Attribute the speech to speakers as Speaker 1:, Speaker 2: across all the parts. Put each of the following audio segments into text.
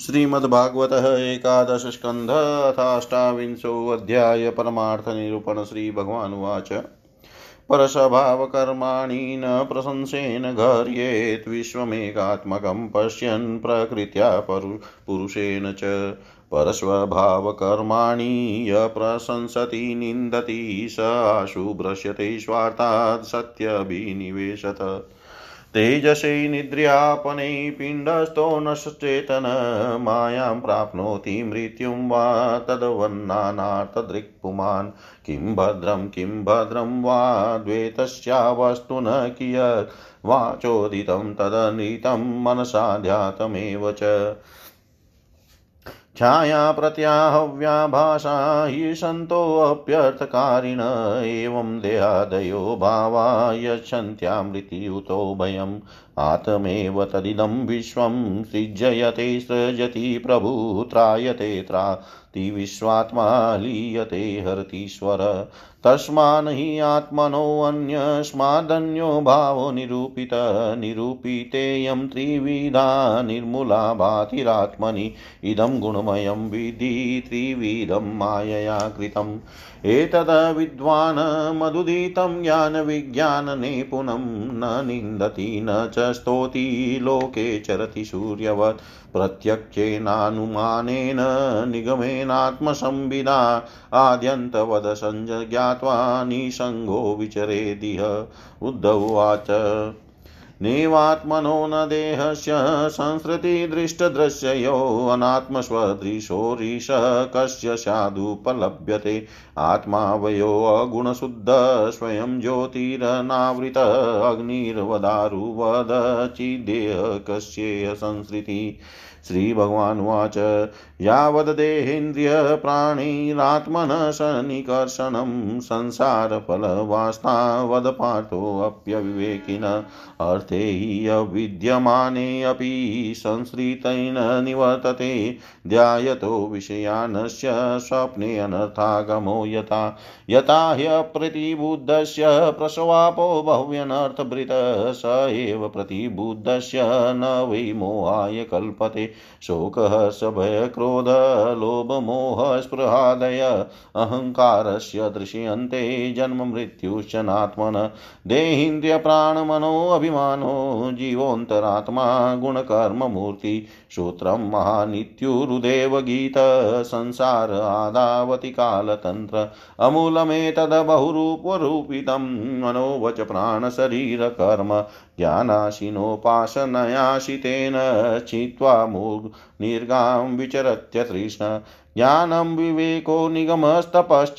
Speaker 1: श्रीमद्भागवत एकादश स्कंध अथाष्टाविंशोऽध्याय परमार्थनिरूपण श्रीभगवानुवाच। परस्वभावकर्माणि न प्रशंसेन घर्येत् विश्वमेकात्मकं पश्यन् प्रकृत्या पुरुषेण च। परस्वभावकर्माणि य प्रशंसति निन्दति स आशुभ्रश्यते स्वार्थात् सत्यभिनिवेशत। तेजसे निद्र्यापने पिण्डस्थो नश्चेतन मायां प्राप्नोति मृत्युं वा तद्वन्नानार्थदृक्पुमान्। किं भद्रं किं भद्रं वा द्वेतस्यावस्तु न कियत्। वाचोदितं तदनीतं मनसाध्यातमेव च। छाया प्रत्याहव्याभाषा हि सन्तोऽप्यर्थकारिण एवं देहादयो भावा यच्छन्त्यामृत्युतो भयम् आत्मेव तदिदं विश्वं सृजयते सृजति प्रभुत्रायते विश्वात्मा लीयते हरतीश्वर। तस्मान् हि आत्मनोऽन्यस्मादन्यो भावो निरूपित निरूपितेयं त्रिविधा निर्मूला भातिरात्मनि इदं गुणमयं विधि त्रिविधं मायया कृतम्। एतद् विद्वान् मधुदितं ज्ञानविज्ञाननिपुणं न निन्दति, न च स्तोति, लोके चरति सूर्यवत्। प्रत्यक्षेनानुमानेन निगमेनात्मसंविदा आद्यन्तवद सञ्ज्ञात्वा निसङ्गो विचरेदिह। उद्धवाच नैवात्मनो न देहस्य संसृतिदृष्टदृश्ययो अनात्मस्वदृशोरीश कस्य स्यादुपलभ्यते। आत्मा वयो अगुणशुद्ध, स्वयं ज्योतिरनावृत अग्निर्वदारुवदचिदेह कस्येह संसृति श्रीभगवानुवाच यावद्देहेन्द्रियप्राणिरात्मनः सन्निकर्षणं संसारफलवास्तावदपार्थोऽप्यविवेकिन अर्थे हि अविद्यमानेऽपि संसृतेन निवर्तते ध्यायतो विषयानस्य स्वप्ने अनर्थागमो यथा यथा ह्यप्रतिबुद्धस्य प्रसवापो बह्व्यनर्थभृत स एव प्रतिबुद्धस्य न वै मोहाय कल्पते शोकः सभयक्रोध लोभमोहस्पृहादय अहङ्कारस्य दृश्यन्ते जन्ममृत्युश्च नात्मन देहीन्द्रियप्राणमनोऽभिमानो जीवोऽन्तरात्मा, गुणकर्ममूर्ति सूत्रं महानित्युरुदेव गीत संसार, आदावति कालतन्त्र, अमूलमेतद्बहुरूपरूपितं, मनोवच प्राणशरीरकर्म ज्ञानाशिनोपासनयाशितेन चित्वा निर्गां विचरत्यतृष्ण ज्ञानं विवेको निगमस्तपश्च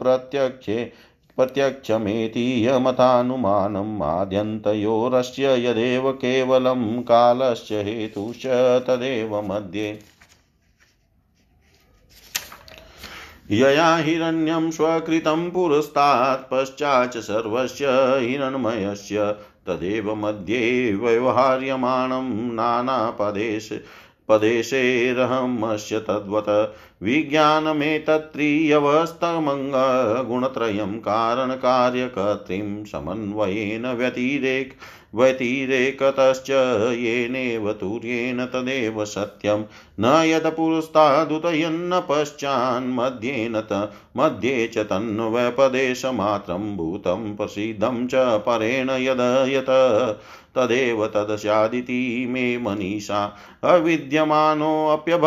Speaker 1: प्रत्यक्षे प्रत्यक्षमेतीयमतानुमानम् आद्यन्तयोरस्य यदेव केवलं कालस्य हेतुश्च तदेव मध्ये। यया हिरण्यं स्वकृतं पुरस्तात् पश्चाच्च सर्वस्य हिरण्मयस्य तदेव मध्ये व्यवहार्यमाणं नानापदेश पदेशेरहमस्य तद्वत्। विज्ञानमेतत्त्रियवस्तमङ्गगुणत्रयं कारणकार्यकर्तृं समन्वयेन व्यतिरेक। व्यतिरेकतश्च येनेव तुर्येण तदेव सत्यं। न यत् पुरस्तादुतयन्न पश्चान्मध्येन त मध्ये च तन्व्यपदेशमात्रं भूतं प्रसिद्धं च परेण यद यत तदेव तदस्यादिति मे मनीषा। अविद्यमानोऽप्यभ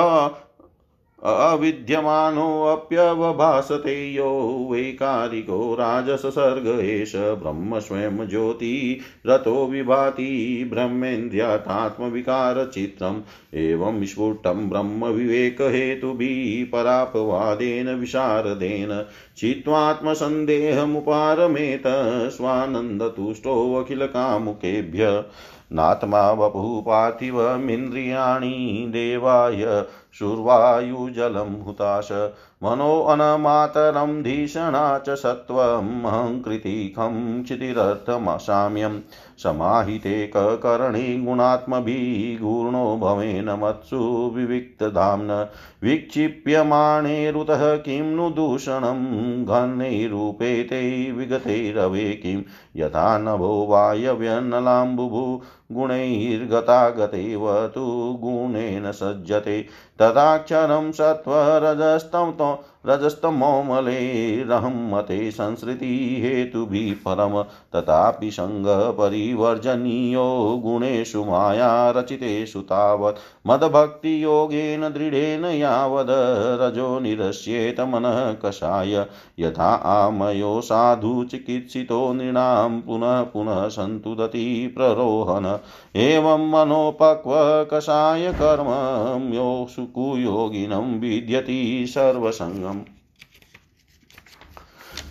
Speaker 1: अविद्यमानोऽप्यवभासते यो वैकारिको राजससर्ग एष ब्रह्म स्वयं ज्योति, रतो विभाति ब्रह्मेन्द्रियातात्मविकारचित्रम् एवं स्फुटं ब्रह्मविवेकहेतुभिः परापवादेन विशारदेन। चित्वात्मसन्देहमुपारमेत स्वानन्दतुष्टोऽखिलकामुकेभ्य नात्मा वपुः पार्थिवमिन्द्रियाणि देवाय शुर्वायुजलं हुताश मनोऽनमातरं धीषणा च सत्त्वम् अहङ्कृतिखं क्षितिरर्थमसाम्यं समाहितेककरणे गुणात्मभिः गुणो भवेन मत्सु विविक्तधाम्न विक्षिप्यमाणेरुतः किं नु दूषणं घनैरूपेते विगतैरवे किं यथा नभो वायव्यनलाम्बुभु गुणैर्गतागतेव तु गुणेन सज्जते। तदाक्षरं सत्त्वरजस्तं रजस्तमोमलेरहं संसृति हेतुभिः परम, तथापि सङ्गपरिवर्जनीयो गुणेषु माया रचितेषु तावत्। मदभक्तियोगेन दृढेन यावद् रजो निरस्येत मनः कषाय। यथा आमयो साधु चिकित्सितो नृणां पुनः पुनः सन्तुदति प्ररोहन। एवं मनोपक्वकषाय कर्म यो सुकुयोगिनं विद्यति सर्वसङ्गम्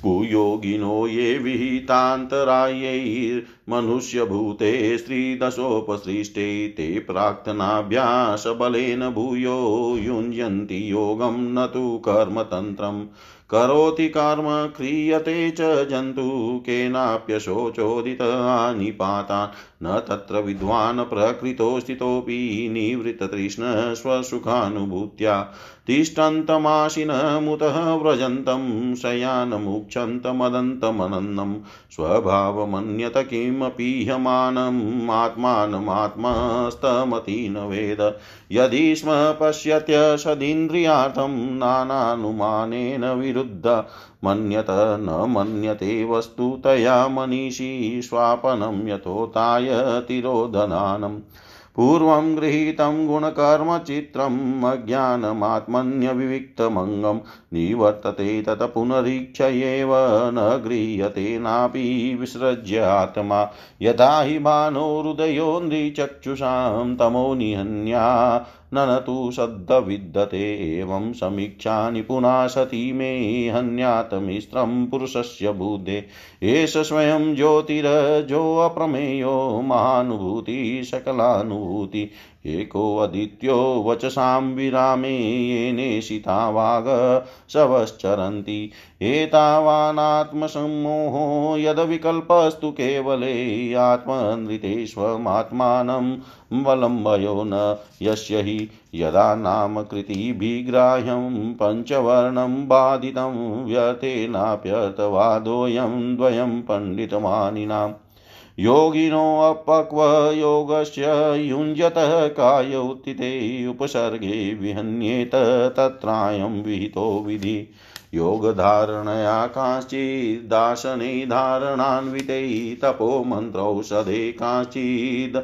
Speaker 1: कुयोगिनो ये विहितान्तरायैर्मनुष्यभूते स्त्रीदशोपसृष्टे ते प्रार्थनाभ्यासबलेन भूयो युञ्जन्ति योगं न तु कर्मतन्त्रम् करोति कर्म, क्रियते च जन्तु केनाप्यशोचोदितानिपातान् न तत्र विद्वान् प्रकृतो स्थितोऽपि निवृत्ततृष्ण स्वसुखानुभूत्या। तिष्ठन्तमाशिनमुतः व्रजन्तं शयानमुक्षन्तमदन्तमनन्दं स्वभावमन्यत किमपि ह्यमानम् आत्मानमात्मस्तमति न वेद। यदि स्म पश्यत्य सदिन्द्रियार्थं नानानुमानेन विरुद्ध मन्यत न मन्यते वस्तुतया मनीषी स्वापनं यथोताय तिरोधनानम् पूर्वं गृहीतं गुणकर्मचित्रम् अज्ञानमात्मन्यविविक्तमङ्गं। निवर्तते तत् पुनरीक्ष एव, न गृह्यते नापि विसृज्य आत्मा। यथा हि भानोरुदयोन्द्रिचक्षुषां तमो निहन्या न तु सद्दविद्यते एवं समीक्षा निपुणा सती मे हन्यातमिस्त्रं पुरुषस्य बुद्धे। एष स्वयं ज्योतिरजोऽप्रमेयो महानुभूति सकलानुभूति। एकोऽदित्यो वचसां विरामे येनेशिता वाग, शवश्चरन्ति। एतावानात्मसम्मोहो यद्विकल्पस्तु केवले आत्मनृतेष्वमात्मानं वलम्बयो न यस्य हि यदा नामकृतिभिग्राह्यं पञ्चवर्णं बाधितं व्यर्थेनाप्यर्थवादोऽयं द्वयं पण्डितमानिनाम्। योगिनोऽपक्वयोगस्य युञ्जतः काय उत्थिते उपसर्गे विहन्येत तत्रायं विहितो विधि। योगधारणया धारणान्विते तपो मन्त्रौषधे काचिद्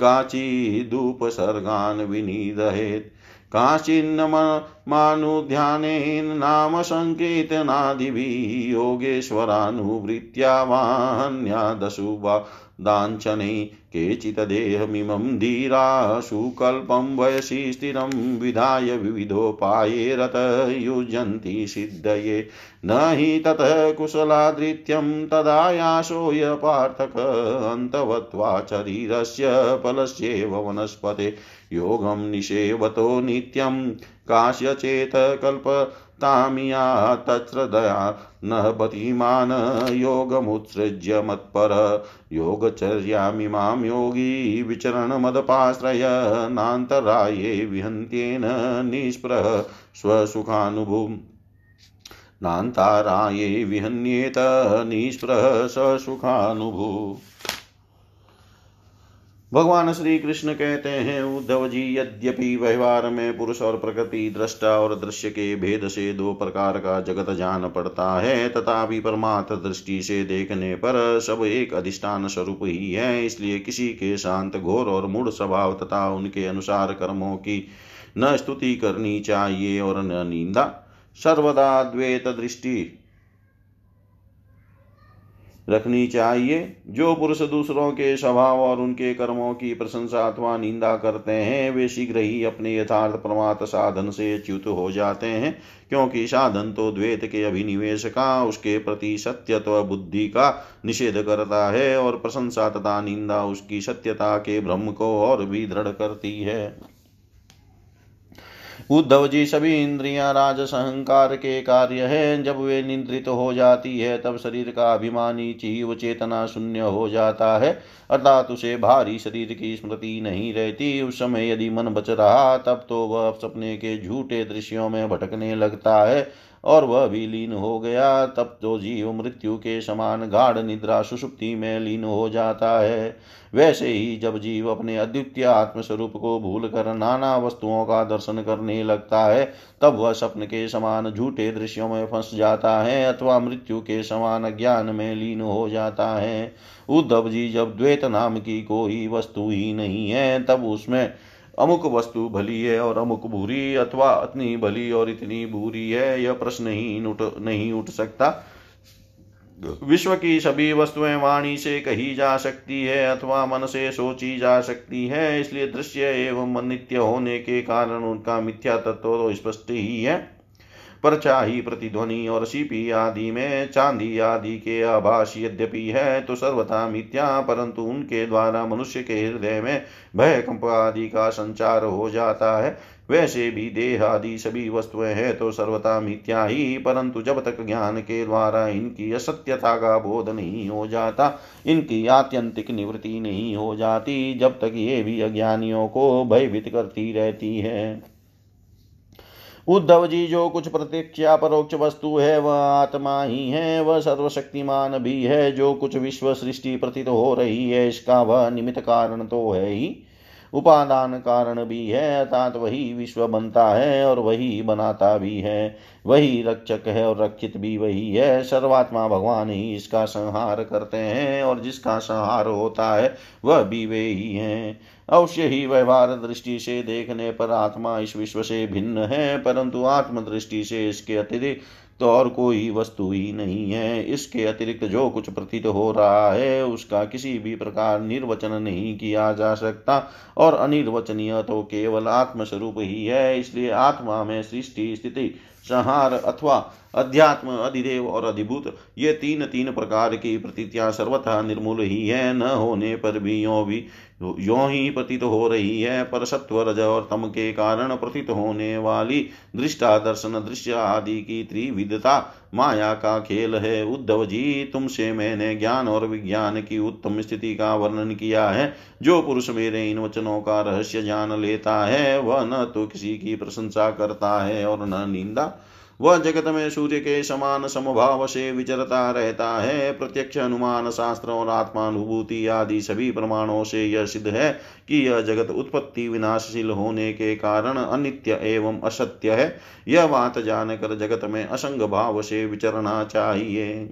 Speaker 1: काचिदुपसर्गान् विनिदहेत्। काश्चिन्नमानुध्यानेन नाम सङ्कीर्तनादिभिः योगेश्वरानुवृत्त्या वान्यादशुभा दाञ्छने केचिदेहमिमं धीराशु कल्पं वयसि स्थिरं विधाय विविधोपाये रत युजन्ति सिद्धये। न हि ततः कुशलादृत्यं तदायासो य पार्थक अन्तवत्वा शरीरस्य फलस्येव वनस्पते। योगं निषेवतो नित्यं काश्यचेत् कल्पतामिया तच्छ्रदया न पतिमान योगमुत्सृज्य मत्पर। योगचर्यामिमां योगी विचरणमदपाश्रय नान्तराये विहन्त्येन निष्प्रह स्वसुखानुभुम्। नान्ताराये विहन्येत निष्प्रह ससुखानुभू भगवान श्री कृष्ण कहते हैं, उद्धव जी, यद्यपि व्यवहार में पुरुष और प्रकृति दृष्टा और दृश्य के भेद से दो प्रकार का जगत जान पड़ता है, तथापि परमार्थ दृष्टि से देखने पर सब एक अधिष्ठान स्वरूप ही है, इसलिए किसी के शांत घोर और मूढ़ स्वभाव तथा उनके अनुसार कर्मों की न स्तुति करनी चाहिए और न निंदा। सर्वदा द्वेत दृष्टि। रखनी चाहिए। जो पुरुष दूसरों के स्वभाव और उनके कर्मों की प्रशंसा अथवा निंदा करते हैं, वे शीघ्र ही अपने यथार्थ प्रमात साधन से च्युत हो जाते हैं, क्योंकि साधन तो द्वैत के अभिनिवेश का, उसके प्रति सत्यत्व बुद्धि का निषेध करता है और प्रशंसा तथा निंदा उसकी सत्यता के भ्रम को और भी दृढ़ करती है। उद्धव जी सभी इंद्रियाँ राजस अहंकार के कार्य है। जब वे नियंत्रित तो हो जाती है, तब शरीर का अभिमानी चीव चेतना शून्य हो जाता है। अर्थात उसे भारी शरीर की स्मृति नहीं रहती। उस समय यदि मन बच रहा, तब तो वह सपने के झूठे दृश्यों में भटकने लगता है। और वह भी लीन हो गया। तब तो जीव मृत्यु के समान गाढ़ निद्रा सुषुप्ति में लीन हो जाता है। वैसे ही जब जीव अपने अद्वितीय आत्मस्वरूप को भूल कर नाना वस्तुओं का दर्शन करने लगता है, तब वह स्वप्न के समान झूठे दृश्यों में फंस जाता है अथवा मृत्यु के समान ज्ञान में लीन हो जाता है। उद्धव जी, जब द्वैत नाम की कोई वस्तु ही नहीं है, तब उसमें अमुक वस्तु भली है और अमुक बुरी, अथवा इतनी भली और इतनी बुरी है, यह प्रश्न ही उठ, नहीं उठ सकता। विश्व की सभी वस्तुएँ वाणी से कही जा सकती है, अथवा मन से सोची जा सकती है, इसलिए दृश्य एवं नित्य होने के कारण उनका मिथ्या तत्व तो स्पष्ट ही है। पर चाही प्रतिध्वनि और सीपी आदि में चांदी आदि के आभास यद्यपि है तो सर्वथा मिथ्या, परंतु उनके द्वारा मनुष्य के हृदय में भय, कंप आदि का संचार हो जाता है। वैसे भी देह आदि सभी वस्तुएँ हैं तो सर्वथा मिथ्या ही, परंतु जब तक ज्ञान के द्वारा इनकी असत्यता का बोध नहीं हो जाता, इनकी आत्यंतिक निवृत्ति नहीं हो जाती, जब तक ये भी अज्ञानियों को भयभीत करती रहती है। उद्धव जी, जो कुछ प्रत्यक्ष या परोक्ष वस्तु है, वह आत्मा ही है, वह सर्वशक्तिमान भी है, जो कुछ विश्व सृष्टि प्रतीत हो रही है, इसका वह निमित्त कारण तो है ही। उपादान कारण भी है, अर्थात वही विश्व बनता है और वही बनाता भी है। वही रक्षक है और रक्षित भी वही है। सर्वात्मा भगवान ही इसका संहार करते हैं और जिसका संहार होता है, वह भी वे ही हैं। अवश्य ही व्यवहार दृष्टि से देखने पर आत्मा इस विश्व से भिन्न है, परंतु आत्म दृष्टि से इसके अतिरिक्त तो और कोई वस्तु ही नहीं है। इसके अतिरिक्त जो कुछ प्रतीत हो रहा है, उसका किसी भी प्रकार निर्वचन नहीं किया जा सकता और अनिर्वचनीय तो केवल आत्मस्वरूप ही है, इसलिए आत्मा में सृष्टि स्थिति संहार अथवा अध्यात्म, अधिदेव और अधिभूत, ये तीन तीन प्रकार की प्रतीतियाँ सर्वथा निर्मूल ही है। न होने पर भी यो भी यो ही प्रतीत हो रही है। पर सत्व रज और तम के कारण प्रतीत होने वाली दृष्टा, दर्शन दृश्य आदि की त्रिविधता माया का खेल है, उद्धव जी, तुमसे मैंने ज्ञान और विज्ञान की उत्तम स्थिति का वर्णन किया है। जो पुरुष मेरे इन वचनों का रहस्य जान लेता है, वह न तो किसी की प्रशंसा करता है और न निंदा वह जगत में सूर्य के समान समभाव से विचरता रहता है। प्रत्यक्ष अनुमान, शास्त्र और आत्मानुभूति आदि सभी प्रमाणों से यह सिद्ध है कि यह जगत उत्पत्ति विनाशशील होने के कारण अनित्य एवं असत्य है। यह बात जानकर जगत में असंग भाव से विचरना चाहिए।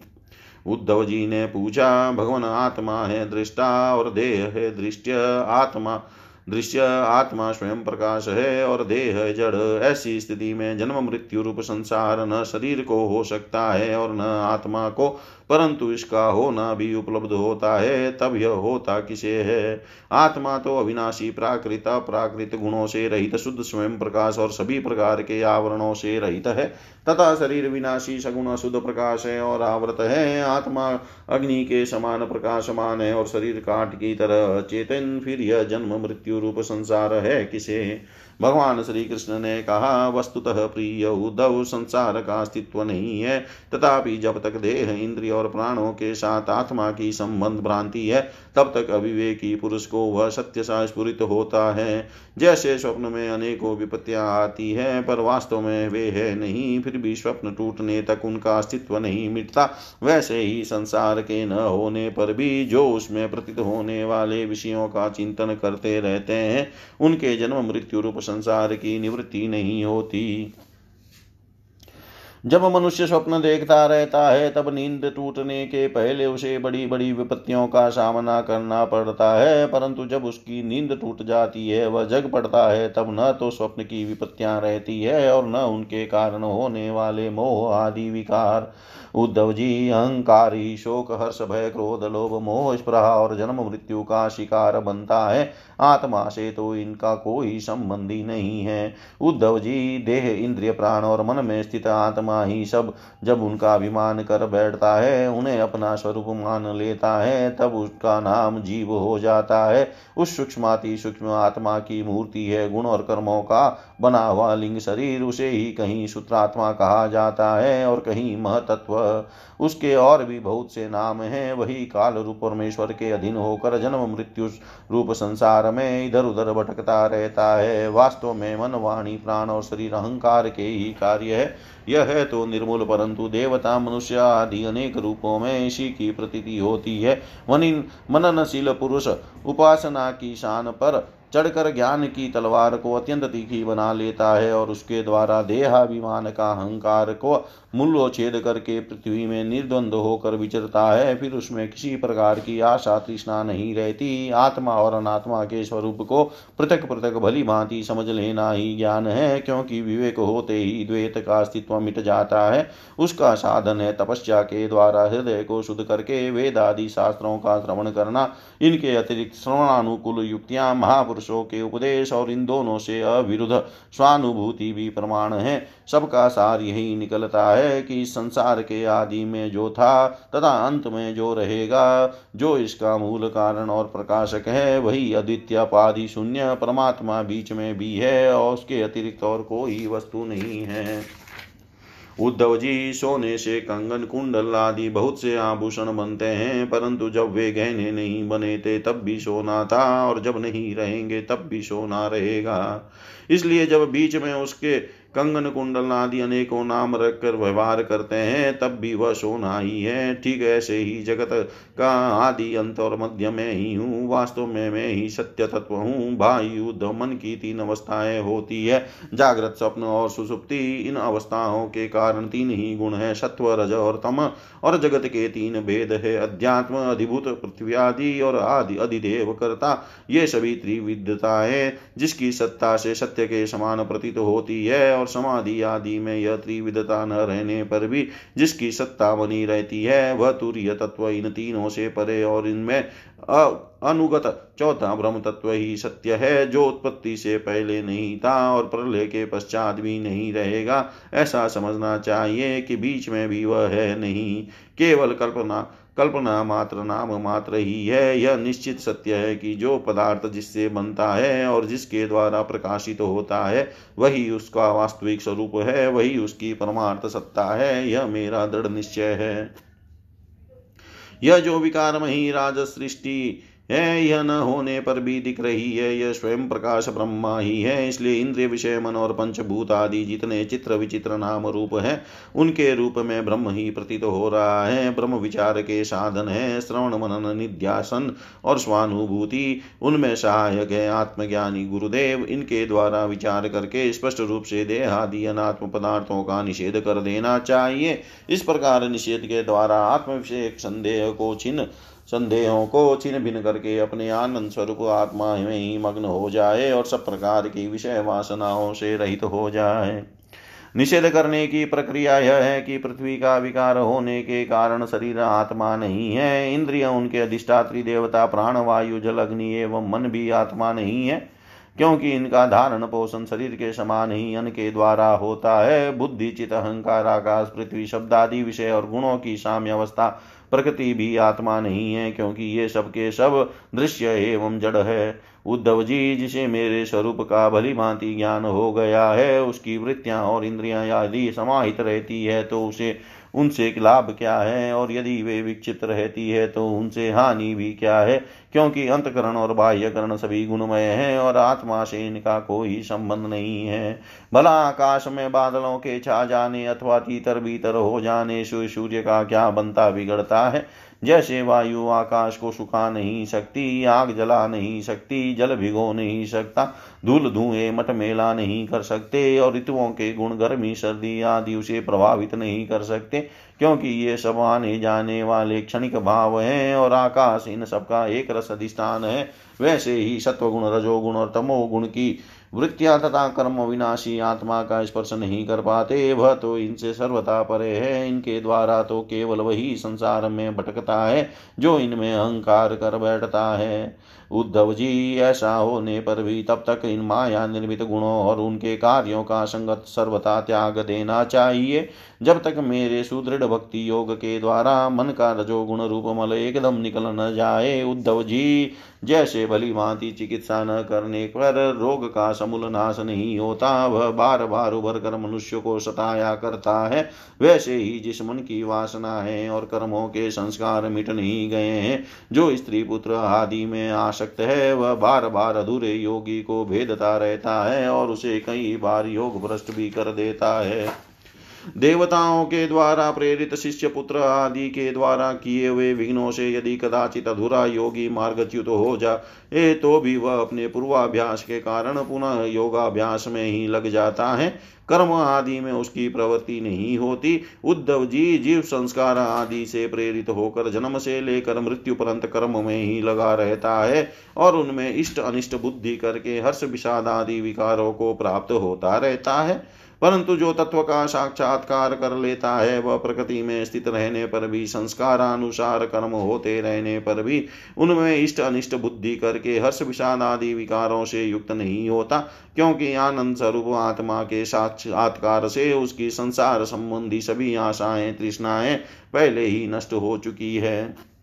Speaker 1: उद्धव जी ने पूछा, भगवान, आत्मा है, दृष्टा और देह है दृष्ट आत्मा दृश्य, आत्मा स्वयं प्रकाश है और देह जड़। ऐसी स्थिति में जन्म, मृत्यु रूप संसार न शरीर को हो सकता है और न आत्मा को परंतु इसका होना भी उपलब्ध होता है, तब यह होता किसे है? आत्मा तो अविनाशी, प्राकृत प्राकृत गुणों से रहित, शुद्ध स्वयं प्रकाश और सभी प्रकार के आवरणों से रहित है। तथा शरीर विनाशी, सगुण शुद्ध प्रकाश है और आवृत है। आत्मा अग्नि के समान प्रकाशमान है और शरीर काट की तरह चेतन, फिर यह जन्म, मृत्यु रूप संसार है किसे? भगवान श्री कृष्ण ने कहा, वस्तुतः प्रिय उद्धव, संसार का अस्तित्व नहीं है। तथापि जब तक देह, इंद्रिय और प्राणों के साथ आत्मा की संबंध भ्रांति है, तब तक अविवेकी पुरुष को वह सत्य सा स्फुरित होता है। जैसे स्वप्न में अनेकों विपत्तियाँ आती है, पर वास्तव में वे है नहीं, फिर भी स्वप्न टूटने तक उनका अस्तित्व नहीं मिटता। वैसे ही संसार के न होने पर भी जो उसमें प्रतीत होने वाले विषयों का चिंतन करते रहते हैं, उनके जन्म मृत्यु रूप संसार की निवृत्ति नहीं होती। जब मनुष्य स्वप्न देखता रहता है, तब नींद टूटने के पहले उसे बड़ी बड़ी विपत्तियों का सामना करना पड़ता है, परंतु जब उसकी नींद टूट जाती है, वह जग पड़ता है, तब न तो स्वप्न की विपत्तियाँ रहती है और न उनके कारण होने वाले मोह आदि विकार। उद्धव जी, अहंकारी, शोक, हर्ष, भय, क्रोध, लोभ, मोह स्प्रहा और जन्म मृत्यु का शिकार बनता है। आत्मा से तो इनका कोई संबंधी नहीं है। उद्धव जी, देह, इंद्रिय, प्राण और मन में स्थित आत्मा ही सब, जब उनका अभिमान कर बैठता है, उन्हें अपना स्वरूप मान लेता है, तब उसका नाम जीव हो जाता है। उस सूक्ष्माति सूक्ष्म आत्मा की मूर्ति है, गुण और कर्मों का बना हुआ लिंग शरीर, उसे ही कहीं सूत्रात्मा कहा जाता है और कहीं महतत्व उसके और भी बहुत से नाम हैं। वही काल रूप परमेश्वर के अधीन होकर जन्म मृत्यु रूप संसार में इधर उधर भटकता रहता है। वास्तव में मन, वाणी, प्राण और शरीर अहंकार के ही कार्य है। यह है तो निर्मूल, परंतु देवता, मनुष्य आदि अनेक रूपों में इसी की प्रतीति होती है। मननशील पुरुष उपासना की शान पर चढ़कर ज्ञान की तलवार को अत्यंत तीखी बना लेता है और उसके द्वारा देहाभिमान का अहंकार को मूल्योच्छेद करके पृथ्वी में निर्द्वंद होकर विचरता है, फिर उसमें किसी प्रकार की आशा तृष्णा नहीं रहती। आत्मा और अनात्मा के स्वरूप को पृथक पृथक भली भांति समझ लेना ही ज्ञान है, क्योंकि विवेक होते ही द्वैत का अस्तित्व मिट जाता है। उसका साधन है तपस्या के द्वारा हृदय को शुद्ध करके वेद आदि शास्त्रों का श्रवण करना। इनके अतिरिक्त श्रवणानुकूल युक्तियाँ महापुरुषों के उपदेश और इन दोनों से अविरुद्ध स्वानुभूति भी प्रमाण है। सबका सार यही निकलता है कि संसार के आदि में जो था, तथा अंत में जो रहेगा, जो इसका मूल कारण और प्रकाशक है, वही अद्वितीयपादि शून्य परमात्मा बीच में भी है, और उसके अतिरिक्त और कोई वस्तु नहीं है। उद्धव जी, सोने से कंगन कुंडल आदि बहुत से आभूषण बनते हैं, परंतु जब वे गहने नहीं बने थे तब भी सोना था, और जब नहीं रहेंगे, तब भी सोना रहेगा। इसलिए जब बीच में उसके कंगन कुंडल आदि अनेकों नाम रखकर व्यवहार करते हैं, तब भी वह सोना ही है। ठीक ऐसे ही जगत का आदि अंत और मध्य में ही हूँ। वास्तव में मैं ही सत्य तत्व हूँ। भाई युद्ध मन की तीन अवस्थाएँ होती है। जागृत स्वप्न और सुसुप्ति, इन अवस्थाओं के कारण तीन ही गुण है। सत्व, रज और तम, और जगत के तीन भेद है। अध्यात्म, अधिभूत, पृथ्वी आदि और आदि अधिदेव करता, ये सभी त्रिविधता है, जिसकी सत्ता से सत्य के समान प्रतीत होती है और और समाधि आदि में यह त्रिविधता न रहने पर भी जिसकी सत्ता बनी रहती है, वह तुरीय तत्व इन तीनों से परे और इनमें अनुगत चौथा ब्रह्म तत्व ही सत्य है, जो उत्पत्ति से पहले नहीं था और प्रलय के पश्चात भी नहीं रहेगा। ऐसा समझना चाहिए कि बीच में भी वह है नहीं। केवल कल्पना कल्पना मात्र नाम मात्र ही है, यह निश्चित सत्य है कि जो पदार्थ जिससे बनता है और जिसके द्वारा प्रकाशित तो होता है, वही उसका वास्तविक स्वरूप है, वही उसकी परमार्थ सत्ता है, यह मेरा दृढ़ निश्चय है। यह जो विकारमयी राज सृष्टि है, यह न होने पर भी दिख रही है, यह स्वयं प्रकाश ब्रह्मा ही है, इसलिए इंद्रिय विषय, मन और पंचभूत आदि जितने चित्र विचित्र नाम रूप है, उनके रूप में ब्रह्म ही प्रतीत हो रहा है। ब्रह्म विचार के साधन है, श्रवण, मनन, निध्यासन और स्वानुभूति, उनमें सहायक है आत्मज्ञानी गुरुदेव, इनके द्वारा विचार करके स्पष्ट रूप से देहादि अनात्म पदार्थों का निषेध कर देना चाहिए। इस प्रकार निषेध के द्वारा आत्म संदेह को छिन्न संदेहों को छिन्न भिन्न करके अपने आनंद स्वरूप आत्मा में ही मग्न हो जाए और सब प्रकार की विषय वासनाओं से रहित हो जाए। निषेध करने की प्रक्रिया यह है कि पृथ्वी का विकार होने के कारण शरीर आत्मा नहीं है। इंद्रिय उनके अधिष्ठात्री देवता प्राण वायु जल, अग्नि एवं मन भी आत्मा नहीं है, क्योंकि इनका धारण पोषण शरीर के समान ही अन्न के द्वारा होता है। बुद्धि चित अहंकार, आकाश, पृथ्वी, शब्दादि विषय और गुणों की साम्य अवस्था प्रकृति भी आत्मा नहीं है क्योंकि ये सब के सब दृश्य एवं जड़ है। उद्धव जी, जिसे मेरे स्वरूप का भली भांति ज्ञान हो गया है, उसकी वृत्तियाँ और इंद्रियाँ आदि समाहित रहती है तो उसे, उनसे लाभ क्या है? और यदि वे विक्षिप्त रहती है तो उनसे हानि भी क्या है? क्योंकि अंतकरण और बाह्यकरण सभी गुणमय है, और आत्मा से इनका कोई संबंध नहीं है। भला आकाश में बादलों के छा जाने अथवा तीतर भीतर हो जाने सूर्य का क्या बनता बिगड़ता है? जैसे वायु आकाश को सुखा नहीं सकती, आग जला नहीं सकती, जल भिगो नहीं सकता, धूल धुएँ मट मेला नहीं कर सकते और ऋतुओं के गुण गर्मी, सर्दी आदि उसे प्रभावित नहीं कर सकते, क्योंकि ये सब आने जाने वाले क्षणिक भाव हैं और आकाश इन सबका एक रस अधिष्ठान है। वैसे ही सत्वगुण, रजोगुण और तमोगुण की वृत्तियाँ तथा कर्म विनाशी आत्मा का स्पर्श नहीं कर पाते, वह तो इनसे सर्वथा परे है। इनके द्वारा तो केवल वही संसार में भटकता है, जो इनमें अहंकार कर बैठता है। उद्धव जी ऐसा होने पर भी तब तक इन माया निर्मित गुणों और उनके कार्यों का संगत सर्वथा त्याग देना चाहिए। जब तक मेरे सुदृढ़ भक्ति योग के द्वारा मन का रजोगुण रूप मल एकदम निकल न जाए उद्धव जी जैसे भली भांति चिकित्सा न करने पर रोग का समूल नाश नहीं होता, वह बार बार उभर कर मनुष्य को सताया करता है। वैसे ही जिस मन की वासना है और कर्मों के संस्कार मिट नहीं गए हैं, जो स्त्री पुत्र आदि में आसक्त है, वह बार बार अधूरे योगी को भेदता रहता है और उसे कई बार योग भ्रष्ट भी कर देता है। देवताओं के द्वारा प्रेरित शिष्य पुत्र आदि के द्वारा किए हुए विघ्नों से यदि कदाचित अधूरा योगी मार्गच्युत हो जाए तो भी वह अपने पूर्वाभ्यास के कारण पुनः योगाभ्यास में ही लग जाता है। कर्म आदि में उसकी प्रवृत्ति नहीं होती। उद्धव जी जीव संस्कार आदि से प्रेरित होकर जन्म से लेकर मृत्यु पर्यंत कर्म में ही लगा रहता है और उनमें इष्ट अनिष्ट बुद्धि करके हर्ष विषाद आदि विकारों को प्राप्त होता रहता है। परंतु जो तत्व का साक्षात्कार कर लेता है, वह प्रकृति में स्थित रहने पर भी, संस्कारानुसार कर्म होते रहने पर भी, उनमें इष्ट अनिष्ट बुद्धि करके हर्ष विषाद आदि विकारों से युक्त नहीं होता, क्योंकि आनंद स्वरूप आत्मा के साक्षात्कार से उसकी संसार संबंधी सभी आशाएँ, तृष्णाएँ पहले ही नष्ट हो चुकी है।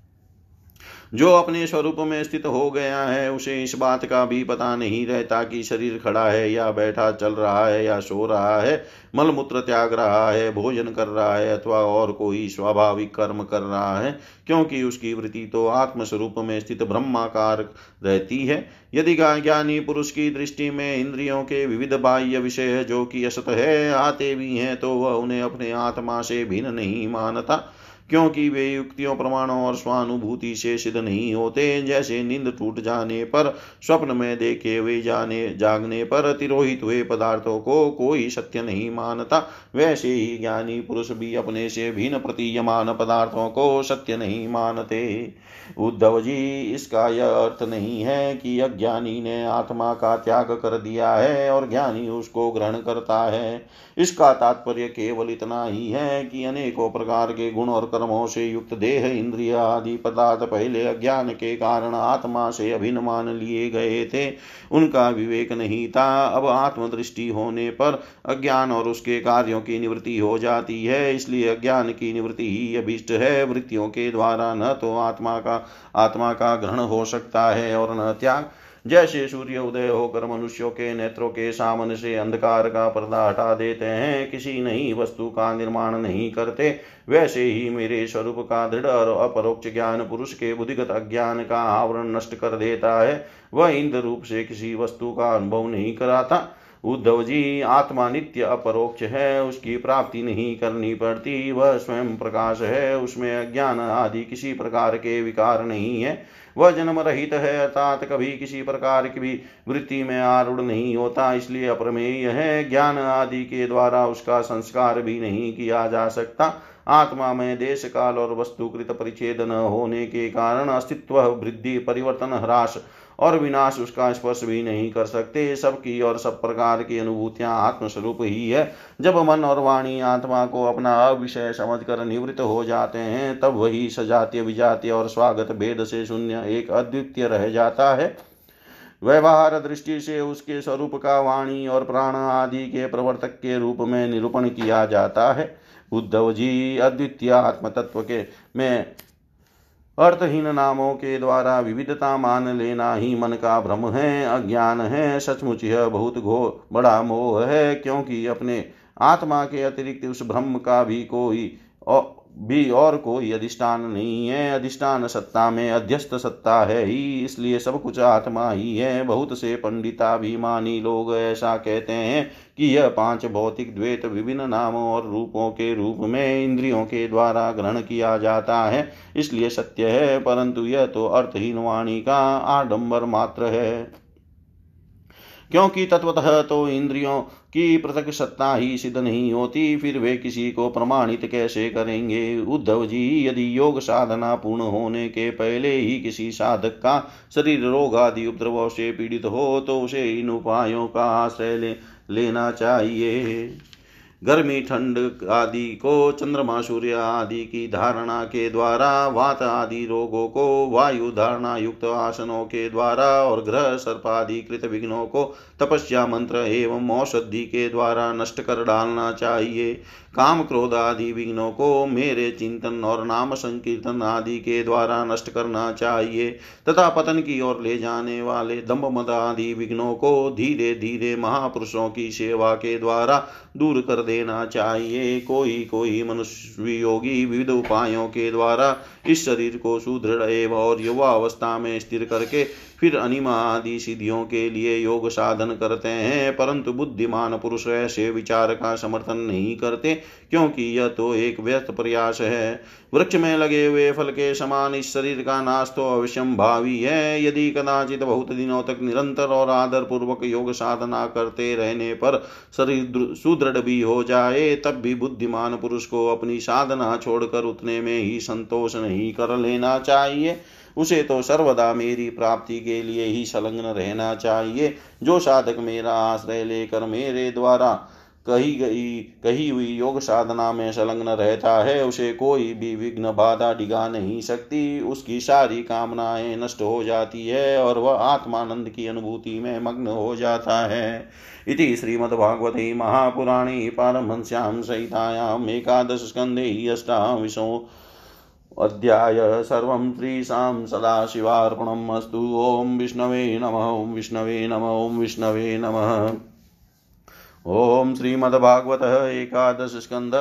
Speaker 1: जो अपने स्वरूप में स्थित हो गया है, उसे इस बात का भी पता नहीं रहता कि शरीर खड़ा है या बैठा, चल रहा है या सो रहा है, मलमूत्र त्याग रहा है, भोजन कर रहा है, अथवा और कोई स्वाभाविक कर्म कर रहा है, क्योंकि उसकी वृत्ति तो आत्मस्वरूप में स्थित ब्रह्माकार रहती है। यदि ज्ञानी पुरुष की दृष्टि में इंद्रियों के विविध बाह्य विषय जो कि असत है, आते भी हैं तो वह उन्हें अपने आत्मा से भिन्न नहीं मानता। क्योंकि वे युक्तियों, प्रमाणों और स्वानुभूति से सिद्ध नहीं होते। जैसे नींद टूट जाने पर, स्वप्न में देखे हुए जाने, जागने पर तिरोहित हुए पदार्थों को कोई सत्य नहीं मानता, वैसे ही ज्ञानी पुरुष भी अपने से भिन्न प्रतीयमान पदार्थों को सत्य नहीं मानते। उद्धव जी, इसका यह अर्थ नहीं है कि अज्ञानी ने आत्मा का त्याग कर दिया है और ज्ञानी उसको ग्रहण करता है। इसका तात्पर्य केवल इतना ही है कि अनेकों प्रकार के गुण और कर्मों से युक्त देह इंद्रिय आदि पदार्थ पहले अज्ञान के कारण आत्मा से अभिन्न मान लिए गए थे। उनका विवेक नहीं था। अब आत्मदृष्टि होने पर अज्ञान और उसके कार्यों की निवृत्ति हो जाती है। इसलिए अज्ञान की निवृत्ति ही अभिष्ट है। वृत्तियों के द्वारा न तो आत्मा का आत्मा का ग्रहण हो सकता है और न त्याग। जैसे सूर्य उदय होकर मनुष्यों के नेत्रों के सामने से अंधकार का पर्दा हटा देते हैं, किसी नई वस्तु का निर्माण नहीं करते, वैसे ही मेरे स्वरूप का दृढ़ और अपरोक्ष ज्ञान पुरुष के बुद्धिगत अज्ञान का आवरण नष्ट कर देता है, वह इंद्र रूप से किसी वस्तु का अनुभव नहीं कराता। उद्धव जी, आत्मा नित्य अपरोक्ष है, उसकी प्राप्ति नहीं करनी पड़ती, वह स्वयं प्रकाश है, उसमें अज्ञान आदि किसी प्रकार के विकार नहीं है। वह जन्म रहित है, अर्थात कभी किसी प्रकार की भी वृत्ति में आरूढ़ नहीं होता, इसलिए अप्रमेय है। ज्ञान आदि के द्वारा उसका संस्कार भी नहीं किया जा सकता। आत्मा में देश काल और वस्तुकृत परिच्छेद न होने के कारण अस्तित्व, वृद्धि, परिवर्तन, ह्रास और विनाश उसका स्पर्श भी नहीं कर सकते। सबकी और सब प्रकार की अनुभूतियाँ आत्मस्वरूप ही है। जब मन और वाणी आत्मा को अपना अविषय समझकर निवृत्त हो जाते हैं, तब वही सजातीय, विजातीय और स्वागत भेद से शून्य एक अद्वितीय रह जाता है। व्यवहार दृष्टि से उसके स्वरूप का वाणी और प्राण आदि के प्रवर्तक के रूप में निरूपण किया जाता है। उद्धव जी अद्वितीय आत्म तत्व के में अर्थहीन नामों के द्वारा विविधता मान लेना ही मन का भ्रम है, अज्ञान है, सचमुच यह बहुत घो, बड़ा मोह है, क्योंकि अपने आत्मा के अतिरिक्त उस भ्रम का भी कोई भी और कोई अधिष्ठान नहीं है। अधिष्ठान सत्ता में अध्यस्त सत्ता है ही, इसलिए सब कुछ आत्मा ही है। बहुत से पंडिताभिमानी लोग ऐसा कहते हैं कि यह पाँच भौतिक द्वैत विभिन्न नामों और रूपों के रूप में इंद्रियों के द्वारा ग्रहण किया जाता है। इसलिए सत्य है, परंतु यह तो अर्थहीन वाणी का आडंबर मात्र है। क्योंकि तत्वतः तो इंद्रियों की पृथक सत्ता ही सिद्ध नहीं होती फिर वे किसी को प्रमाणित कैसे करेंगे? उद्धव जी यदि योग साधना पूर्ण होने के पहले ही किसी साधक का शरीर रोग आदि उपद्रव से पीड़ित हो तो उसे इन उपायों का आश्रय ले, लेना चाहिए। गर्मी, ठंड आदि को, चंद्रमा, सूर्य आदि की धारणा के द्वारा, वात आदि रोगों को, वायु धारणा युक्त आसनों के द्वारा और ग्रह सर्पादि कृत विघ्नों को, तपस्या मंत्र एवं औषधि के द्वारा नष्ट कर डालना चाहिए। काम क्रोध आदि विघ्नों को मेरे चिंतन और नाम संकीर्तन आदि के द्वारा नष्ट करना चाहिए, तथा पतन की ओर ले जाने वाले दम्भ मद आदि विघ्नों को धीरे धीरे महापुरुषों की सेवा के द्वारा दूर कर देना चाहिए। कोई कोई मनुष्य योगी विविध उपायों के द्वारा इस शरीर को सुदृढ़ एवं और युवा अवस्था में स्थिर करके फिर अनिमा आदि सिद्धियों के लिए योग साधन करते हैं, परंतु बुद्धिमान पुरुष ऐसे विचार का समर्थन नहीं करते, क्योंकि यह तो एक व्यर्थ प्रयास है। वृक्ष में लगे हुए फल के समान इस शरीर का नाश तो अवश्यम भावी है। यदि कदाचित बहुत दिनों तक निरंतर और आदर पूर्वक योग साधना करते रहने पर शरीर सुदृढ़ भी हो जाए, तब भी बुद्धिमान पुरुष को अपनी साधना छोड़कर उतने में ही संतोष नहीं कर लेना चाहिए। उसे तो सर्वदा मेरी प्राप्ति के लिए ही संलग्न रहना चाहिए। जो साधक मेरा आश्रय लेकर मेरे द्वारा कही गई, कही हुई योग साधना में संलग्न रहता है, उसे कोई भी विघ्न बाधा डिगा नहीं सकती। उसकी सारी कामनाएँ नष्ट हो जाती है और वह आत्मानंद की अनुभूति में मग्न हो जाता है। इति श्रीमद्भागवते महापुराणे पारमहंस्यां सहितायाम् एकादशस्कन्धे अष्टाविंशो अध्याय सर्वं त्रीशां सदाशिवार्पणम् ॐ विष्णवे नमः, ॐ विष्णवे नमः, ॐ विष्णवे नमः। ॐ श्रीमद्भागवत एकादश स्कंद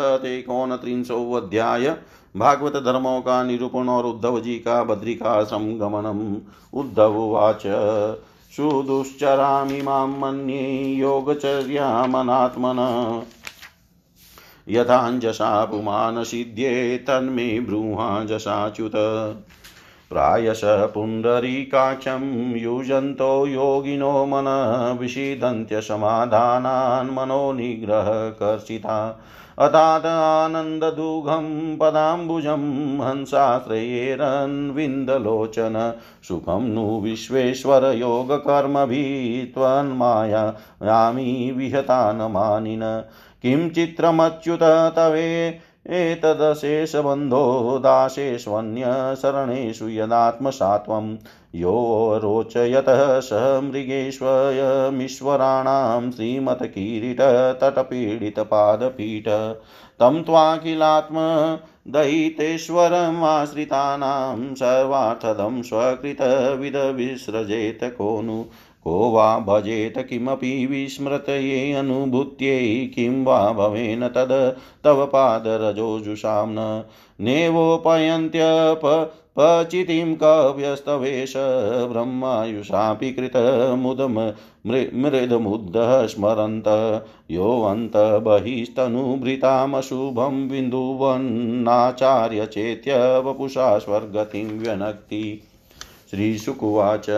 Speaker 1: अध्याय भागवत धर्मों का निरूपण और उद्धव जी का बद्रिकाश्रम गमनम उद्धव उवाच, सुदुश्चरामि माँ मन्ये योगचर्यामनात्मन। यथाञ्जसा पुमानसिद्ध्ये तन्मे ब्रूहाञ्जसाच्युत प्रायश पुण्डरीकाक्षं युजन्तो योगिनो मन विषीदन्त्यसमाधानान् मनोनिग्रहकर्षिता अतादानन्ददुघं पदाम्बुजं हंसाश्रयेरन्विन्दलोचन सुखं नु विश्वेश्वरयोगकर्मभिः त्वन्मायामि विहतानमानिन किं चित्रमच्युत तवे एतदशेषबन्धो दासेष्वन्यशरणेषु यदात्मसात्वं यो रोचयतः स मृगेष्वयमीश्वराणां श्रीमत्किरीटतटपीडितपादपीठ तं त्वाखिलात्मदयितेश्वरमाश्रितानां सर्वार्थदं स्वकृतविदविसृजेत को नु को वा भजेत किमपि विस्मृतये अनुभूत्यै किं वा भवेन तद् तव पादरजोजुषां न नेवोपयन्त्यप पचितिं कव्यस्तवेश ब्रह्मायुषापि कृतमुदम मृदमुद्धः स्मरन्त। योऽन्त बहिस्तनुभृतामशुभं बिन्दुवन्नाचार्यचेत्य वपुषा स्वर्गतिं व्यनक्ति। श्रीशुकुवाच।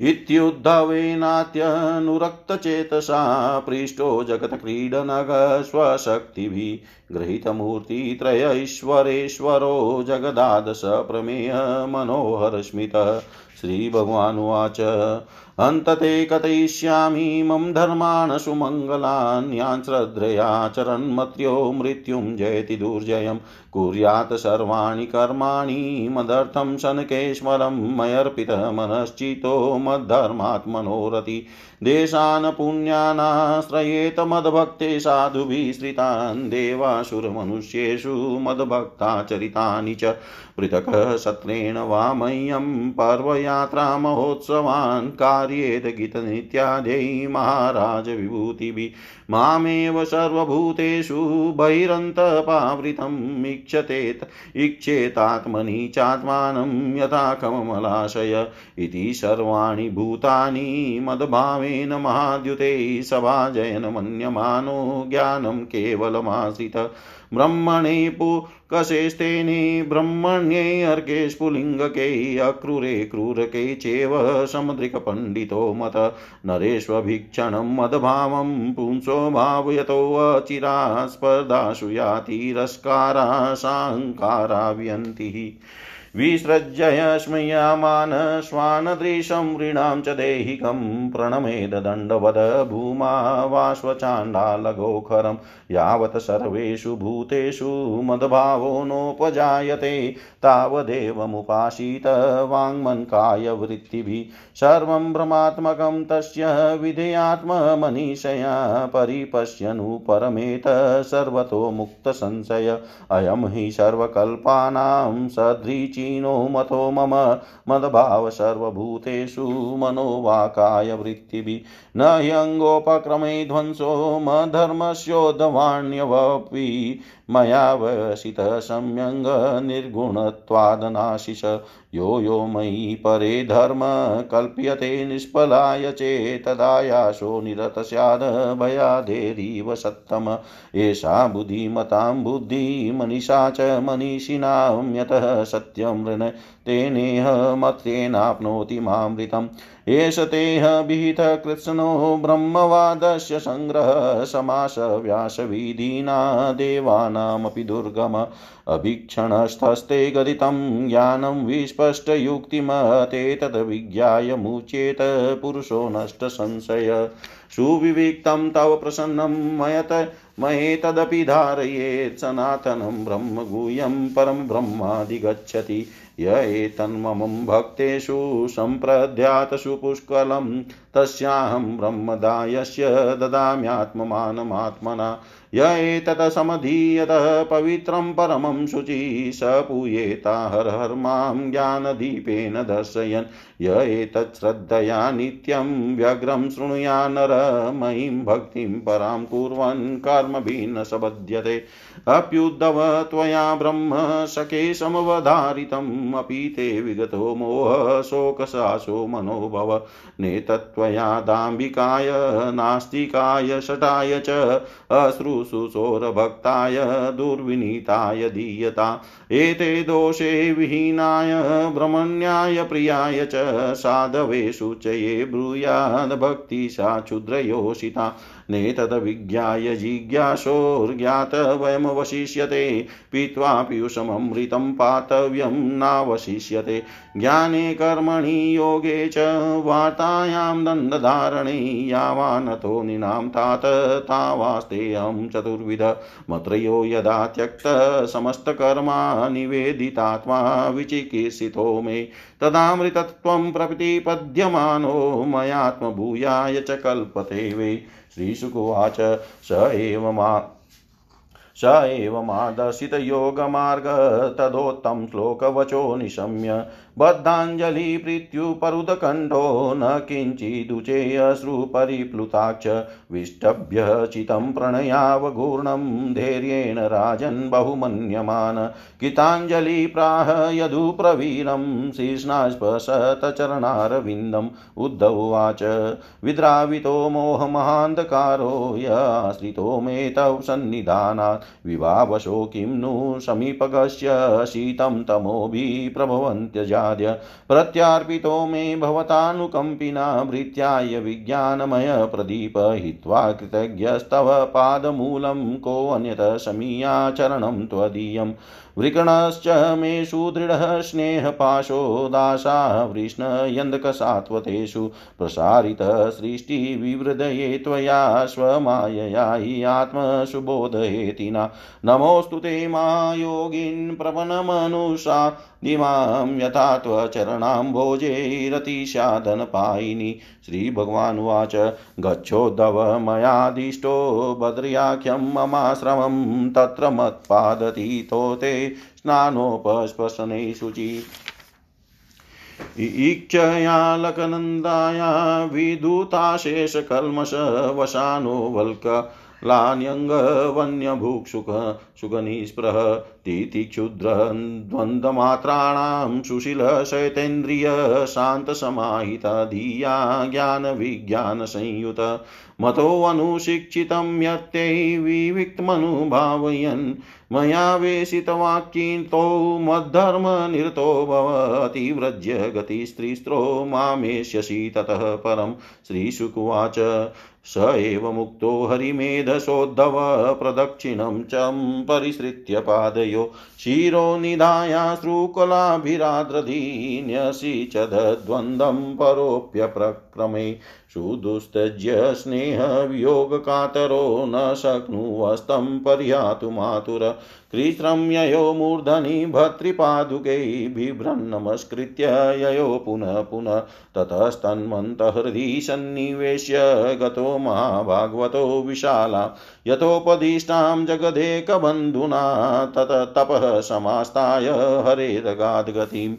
Speaker 1: इत्युद्धवेनात्यनुरक्तचेतसा पृष्टो जगत्क्रीडनग स्वशक्तिभिः गृहीतमूर्तित्रय ईश्वरेश्वरो प्रमेय मनोहरस्मितः श्रीभगवानुवाच, अन्तते कथयिष्यामि मम धर्मान् सुमङ्गलान् यान् श्रद्धयाचरन्मत्र्यो मृत्युं जयति दुर्जयं। कुर्यात् सर्वाणि कर्माणि मदर्थं शनकेश्वरं मयर्पितमनश्चितो मद्धर्मात्मनोरति देशान् पुण्यानाश्रयेत मद्भक्ते साधुभिः श्रितान् देवासुरमनुष्येषु मद्भक्ताचरितानि च पृथक् सत्रेण वा मह्यं पर्वयात्रामहोत्सवान् कार्येत गीतनित्याद्यै महाराज विभूतिभिः मामेव सर्वभूतेषु बहिरन्तपावृतम् इक्षतेत् इक्षेतात्मनि चात्मानं यथा कमलाशय इति सर्वाणि भूतानि मद्भावेन महाद्युते सभाजयन ज्ञानं केवलमाश्रित ब्रह्मणे पुकशेस्तेने ब्रह्मण्ये अर्के स्फुलिङ्गके अक्रूरे क्रूरके चेव समुद्रिकपण्डितो मत नरेष्वभीक्षणं मदभावं पुंसो भावयतोऽचिरा स्पर्धासु यातिरस्कारा साङ्कारा व्यन्तिः विसृज्य स्मयामान स्वानदृशं ऋणां च देहिकं प्रणमेददण्डवद भूमा वाश्वचाण्डालगोखरं यावत् सर्वेषु भूतेषु मद्भावो नोपजायते। तावदेवमुपासीत वाङ्मन्कायवृत्तिभिः सर्वं भ्रमात्मकं तस्य विधेयात्ममनीषया परिपश्यनु परमेत सर्वतो मुक्तसंशय अयं हि सर्वकल्पानां सदृचीनो मतो मम मदभाव सर्वभूतेषु मनोवाकायवृत्तिभिः न ह्यङ्गोपक्रमे ध्वंसो मधर्मस्योद्धवाण्यवपि मया वसितः सम्यङ्गनिर्गुणत्वादनाशिष यो यो मयि परे धर्म कल्प्यते निष्फलाय चेतदायाशो निरत स्याद भयादेरिव सत्तम। एषा बुद्धिमतां बुद्धिमनीषा च मनीषिणां यतः सत्यं ऋण तेनेह मत्तेनाप्नोति मामृतम्। एष तेह विहितः कृत्स्नो ब्रह्मवादस्य सङ्ग्रह समासव्यासविधिना देवानामपि दुर्गम अभीक्षणस्थस्ते गदितं ज्ञानं विस्पष्टयुक्तिमते तद्विज्ञाय मुचेत पुरुषो नष्टसंशय सुविविक्तं तव प्रसन्नं मयत मयेतदपि धारयेत् सनातनं ब्रह्म गुह्यं परं ब्रह्मादिगच्छति। य एतन्ममुं भक्तेषु सम्प्रध्यातसु पुष्कलं तस्याहं ब्रह्मदायस्य ददाम्यात्ममानमात्मना। य एतदसमधीयतः पवित्रं परमं शुचि स पूयेता हर हर माँ ज्ञानदीपेन दर्शयन्। य एतच्छ्रद्धया नित्यं व्यग्रं शृणुया नर, मयीं भक्तिं परां कुर्वन् न सबध्यते अप्युद्धव त्वया ब्रह्म सखे समवधारितम् अपि ते विगतो मोह शोकसाशो मनोभव। नेतत्वया दाम्बिकाय नास्तिकाय, शटाय च अश्रुसुचोरभक्ताय दुर्विनीताय दीयता। एते दोषे विहीनाय ब्रह्मण्याय प्रियाय च साधवे ब्रूयाद्भक्ति सा क्षुद्रयोषिता नेतदविज्ञाय जिज्ञासोर्ज्ञात वयमवशिष्यते, पीत्वा पीयूषममृतं पातव्यं नावशिष्यते। ज्ञाने कर्मणि योगे च, वार्तायां दण्डधारणे यावानतो निनां तात तावास्तेऽहं चतुर्विध। मत्रयो यदा त्यक्त समस्तकर्मा निवेदितात्मा विचिकित्सितो मे तदामृतत्वं प्रतिपद्यमानो मयात्मभूयाय च कल्पते वै श्रीशुकुवाच स एव मा स एवमादर्शितयोगमार्ग तदोत्तं श्लोकवचो निशम्य बद्धाञ्जलिप्रीत्युपरुदकण्ठो न किञ्चिदुचेयश्रुपरिप्लुताक्ष विष्टभ्य चितं प्रणयावगूर्णं धैर्येण राजन् बहुमन्यमान गीताञ्जलिप्राह यदुप्रवीरं शीर्ष्णास्पशतचरणारविन्दम् उद्धवाच विद्रावितो मोहमहान्धकारो याश्रितो मे तव सन्निधानात्। विभावशो किं नु समीपगस्य शीतं तमोभिः प्रसाद्य प्रत्यार्पितो मे भवतानुकम्पिना भृत्याय विज्ञानमय प्रदीप हित्वा कृतज्ञस्तव पादमूलं कोऽन्यत समीयाचरणं त्वदीयम् वृकणश्च मे सुदृढः स्नेहपाशो दासा वृष्णयन्दकसात्वतेषु प्रसारितः सृष्टिविवृदये त्वया स्वमायया हि आत्मसुबोधयेतिना नमोऽस्तु ते मा योगिन् प्रपन्नमनुषा दिमां यथा त्वचरणाम्भोजैरतिशादनपायिनि श्रीभगवानुवाच गच्छोद्धव मयादिष्टो बद्र्याख्यं ममाश्रमं तत्र मत्पादतीतो ते स्नानोपस्पशने शुचि। ईक्षयालकनन्दाया विदूताशेषकल्मषवशानो वल्क लान्यङ्गवन्यभुक्सुख सुगनिस्पृह तिथिक्षुद्रद्वन्द्वमात्राणां सुशीलशैतेन्द्रियशान्तसमाहिता धिया ज्ञानविज्ञानसंयुत मतोऽनुशिक्षितं यत्ते विविक्तमनुभावयन्। मया वेशितवाक्यन्तो मद्धर्मनिरतो भवतिव्रज्य गतिस्त्रीस्त्रो मामेष्यसि ततः परं श्रीशुकुवाच। स एव मुक्तो हरिमेधसोद्धव प्रदक्षिणं चं परिसृत्य पादयो शिरो निधायाश्रुकलाभिराद्रधीन्यसि च द्वन्द्वं परोऽप्यप्रक्रमे सुदुस्तज्य स्नेहवियोगकातरो न शक्नुवस्तं पर्यातुमातुर कृत्रं ययो मूर्धनि भर्तृपादुकै बिभ्रन्नमस्कृत्य ययो पुनः पुनः। ततस्तन्मन्तहृदि सन्निवेश्य गतो महाभागवतो विशाला। यथोपदिष्टां जगदेकबन्धुना तत तपः समास्ताय हरेरगाद्गतिम्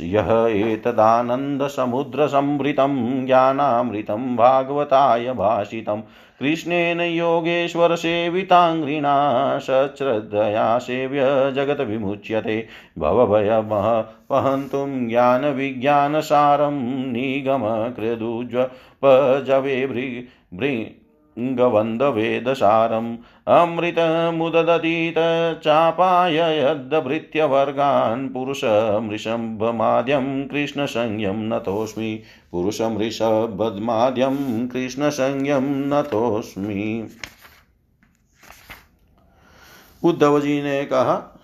Speaker 1: यः एतदानन्दसमुद्रसंभृतं ज्ञानामृतं भागवताय भाषितं कृष्णेन योगेश्वरसेविताङ्घ्रिणा सश्रद्धया सेव्य जगद्विमुच्यते भवभयमः वहन्तुं ज्ञानविज्ञानसारं निगमकृदुज्वपजवे भृ भृ गवन्दवेदसारम् अमृतमुददतीत चापाय यद्भृत्यवर्गान् पुरुषमृषभमाद्यं कृष्णसंज्ञं नतोऽस्मि पुरुषमृषभमाद्यं कृष्णसंज्ञं नतोऽस्मि। उद्धव जी ने कहा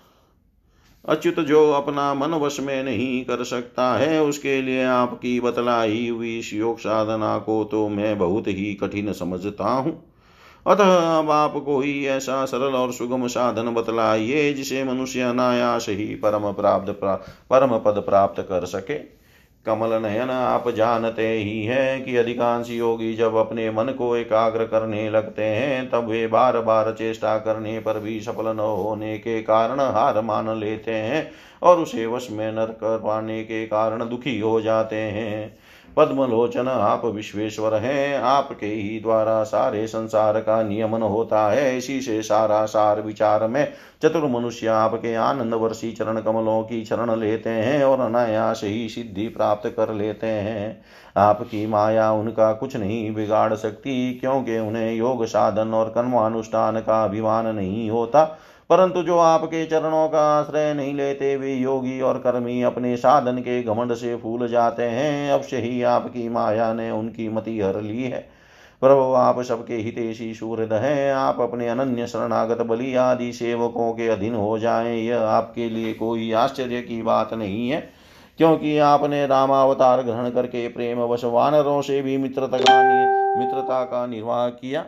Speaker 1: अच्युत जो अपना मन वश में नहीं कर सकता है, उसके लिए आपकी बतलाई हुई इस योग साधना को तो मैं बहुत ही कठिन समझता हूँ। अतः अब आप कोई ऐसा सरल और सुगम साधन बतलाइए जिसे मनुष्य अनायास ही परम प्राप्त परम पद प्राप्त कर सके। कमल नयन आप जानते ही हैं कि अधिकांश योगी जब अपने मन को एकाग्र करने लगते हैं, तब वे बार बार चेष्टा करने पर भी सफल न होने के कारण हार मान लेते हैं और उसे वश में न कर पाने के कारण दुखी हो जाते हैं। पद्मलोचन आप विश्वेश्वर हैं, आपके ही द्वारा सारे संसार का नियमन होता है। इसी से सारा सार विचार में चतुर मनुष्य आपके आनंद वर्षी चरण कमलों की शरण लेते हैं और अनायास ही सिद्धि प्राप्त कर लेते हैं। आपकी माया उनका कुछ नहीं बिगाड़ सकती, क्योंकि उन्हें योग साधन और कर्मानुष्ठान का अभिमान नहीं होता। परंतु जो आपके चरणों का आश्रय नहीं लेते, वे योगी और कर्मी अपने साधन के घमंड से फूल जाते हैं। अवश्य ही आपकी माया ने उनकी मति हर ली है। प्रभु, आप सबके हितेशी सूर्य हैं। आप अपने अनन्य शरणागत बलि आदि सेवकों के अधीन हो जाएँ। यह आपके लिए कोई आश्चर्य की बात नहीं है, क्योंकि आपने रामावतार ग्रहण करके प्रेम वश वानरों से भी मित्रता का मित्रता का निर्वाह किया।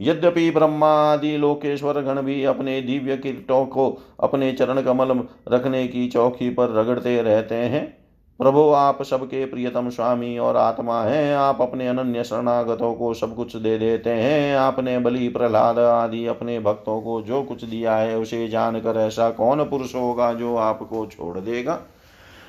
Speaker 1: यद्यपि ब्रह्मादि लोकेश्वर गण भी अपने दिव्य कीटों को अपने चरण कमल रखने की चौकी पर रगड़ते रहते हैं। प्रभु, आप सबके प्रियतम स्वामी और आत्मा हैं। आप अपने अनन्य शरणागतों को सब कुछ दे देते हैं। आपने बलि, प्रहलाद आदि अपने भक्तों को जो कुछ दिया है, उसे जानकर ऐसा कौन पुरुष होगा जो आपको छोड़ देगा?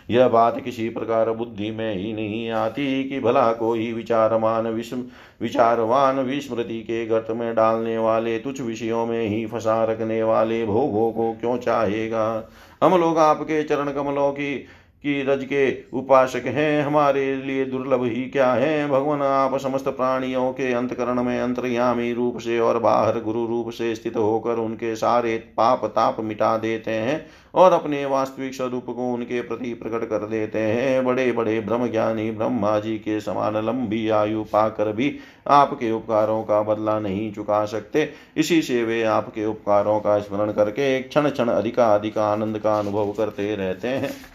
Speaker 1: यह बात किसी प्रकार बुद्धि में ही नहीं आती कि भला कोई विचारमान विस्म, विचारवान विस्मृति के गर्त में डालने वाले, तुच्छ विषयों में ही फंसा रखने वाले भोगों को क्यों चाहेगा? हम लोग आपके चरण कमलों की कि रज के उपासक हैं, हमारे लिए दुर्लभ ही क्या है? भगवान, आप समस्त प्राणियों के अंतकरण में अंतर्यामी रूप से और बाहर गुरु रूप से स्थित होकर उनके सारे पाप ताप मिटा देते हैं और अपने वास्तविक स्वरूप को उनके प्रति प्रकट कर देते हैं। बड़े बड़े ब्रह्म ज्ञानी ब्रह्मा जी के समान लंबी आयु पाकर भी आपके उपकारों का बदला नहीं चुका सकते। इसी से वे आपके उपकारों का स्मरण करके क्षण क्षण अधिका अधिकाधिक आनंद का अनुभव करते रहते हैं।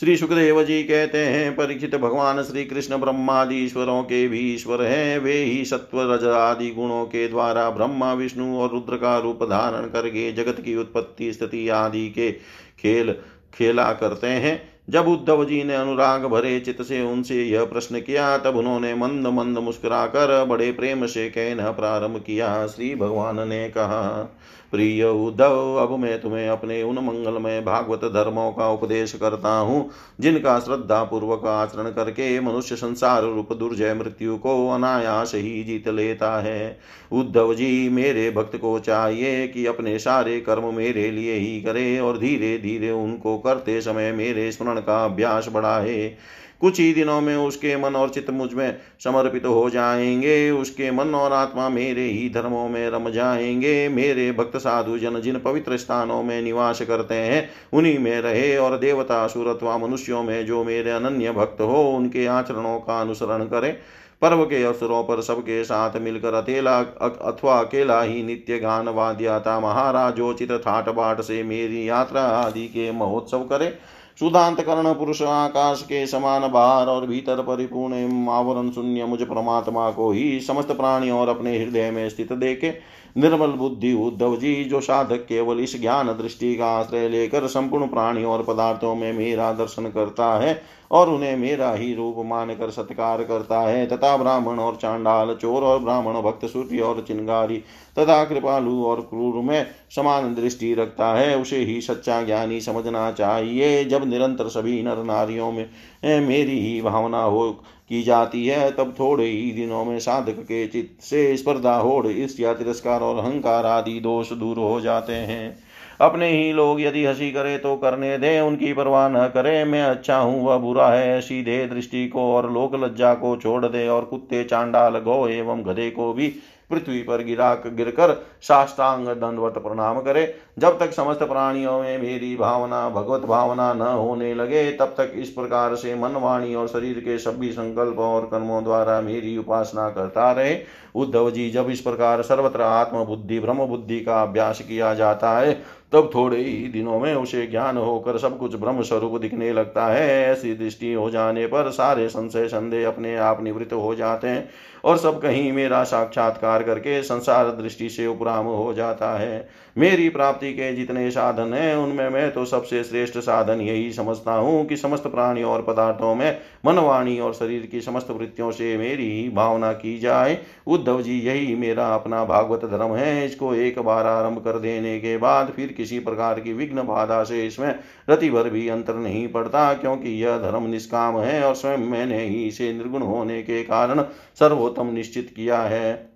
Speaker 1: श्री सुखदेव जी कहते हैं, परीक्षित भगवान श्री कृष्ण ब्रह्मादि ईश्वरों के भी ईश्वर हैं। वे ही सत्व रज आदि गुणों के द्वारा ब्रह्मा, विष्णु और रुद्र का रूप धारण करके जगत की उत्पत्ति स्थिति आदि के खेल, खेला करते हैं। जब उद्धव जी ने अनुराग भरे चित्त से उनसे यह प्रश्न किया, तब उन्होंने मंद मंद मुस्कुराकर बड़े प्रेम से कहना प्रारंभ किया। श्री भगवान ने कहा प्रिय उद्धव, अब मैं तुम्हें अपने उन मंगलमय भागवत धर्मों का उपदेश करता हूँ, जिनका श्रद्धा पूर्वक आचरण करके मनुष्य संसार रूप दुर्जय मृत्यु को अनायास ही जीत लेता है। उद्धव जी, मेरे भक्त को चाहिए कि अपने सारे कर्म मेरे लिए ही करे और धीरे धीरे उनको करते समय मेरे स्मरण का अभ्यास बढ़ाए। कुछ ही दिनों में उसके मन और चित्त मुझमें समर्पित हो जाएँगे। उसके मन और आत्मा मेरे ही धर्मों में रम जाएँगे। मेरे भक्त साधु जन जिन पवित्र स्थानों में निवास करते हैं, उन्हीं में रहे और देवता असुर अथवा मनुष्यों में जो मेरे अनन्य भक्त हो, उनके आचरणों का अनुसरण करें। पर्व के अवसरों पर सबके साथ मिलकर अकेला अथवा अकेला ही नित्य गान, वाद्याता महाराजोचित ठाट बाट से मेरी यात्रा आदि के महोत्सव करे। सुदांत कर्ण पुरुष आकाश के समान बाहर और भीतर परिपूर्ण आवरण शून्य मुझ परमात्मा को ही समस्त प्राणी और अपने हृदय में स्थित देखे। निर्मल बुद्धि उद्धव जी, जो साधक केवल इस ज्ञान दृष्टि का आश्रय लेकर संपूर्ण प्राणी और पदार्थों में मेरा दर्शन करता है और उन्हें मेरा ही रूप मानकर सत्कार करता है, तथा ब्राह्मण और चांडाल, चोर और ब्राह्मण, भक्त सूर्य और चिंगारी, तथा कृपालु और क्रूर में समान दृष्टि रखता है, उसे ही सच्चा ज्ञानी समझना चाहिए। जब निरंतर सभी नर नारियों में मेरी ही भावना हो की जाती है, तब थोड़े ही दिनों में साधक के चित्त से स्पर्धा होड़ ईर्ष्या तिरस्कार और अहंकार आदि दोष दूर हो जाते हैं। अपने ही लोग यदि हँसी करे तो करने दे, उनकी परवाह न करे, मैं अच्छा हूँ, वह बुरा है ऐसी दे दृष्टि को और लोक लज्जा को छोड़ दे, और कुत्ते, चांडाल गो एवं गधे को भी पृथ्वी पर गिरा गिरकर साष्टांग दंडवत प्रणाम करे। जब तक समस्त प्राणियों में मेरी भावना, भगवत भावना न होने लगे, तब तक इस प्रकार से मन, वाणी और शरीर के सभी संकल्प और कर्मों द्वारा मेरी उपासना करता रहे। उद्धव जी, जब इस प्रकार सर्वत्र आत्म बुद्धि ब्रह्म बुद्धि का अभ्यास किया जाता है तब थोड़े ही दिनों में उसे ज्ञान होकर सब कुछ ब्रह्म स्वरूप दिखने लगता है। ऐसी दृष्टि हो जाने पर सारे संशय संदेह अपने आप निवृत्त हो जाते हैं और सब कहीं मेरा साक्षात्कार करके संसार दृष्टि से उपराम हो जाता है। मेरी प्राप्ति के जितने साधन हैं, उनमें मैं तो सबसे श्रेष्ठ साधन यही समझता हूँ कि समस्त प्राणियों और पदार्थों में मनवाणी और शरीर की समस्त वृत्तियों से मेरी भावना की जाए। उद्धव जी, यही मेरा अपना भागवत धर्म है। इसको एक बार आरंभ कर देने के बाद फिर किसी प्रकार की विघ्न बाधा से इसमें रति भर भी अंतर नहीं पड़ता, क्योंकि यह धर्म निष्काम है और स्वयं मैंने ही इसे निर्गुण होने के कारण सर्वोत्तम निश्चित किया है।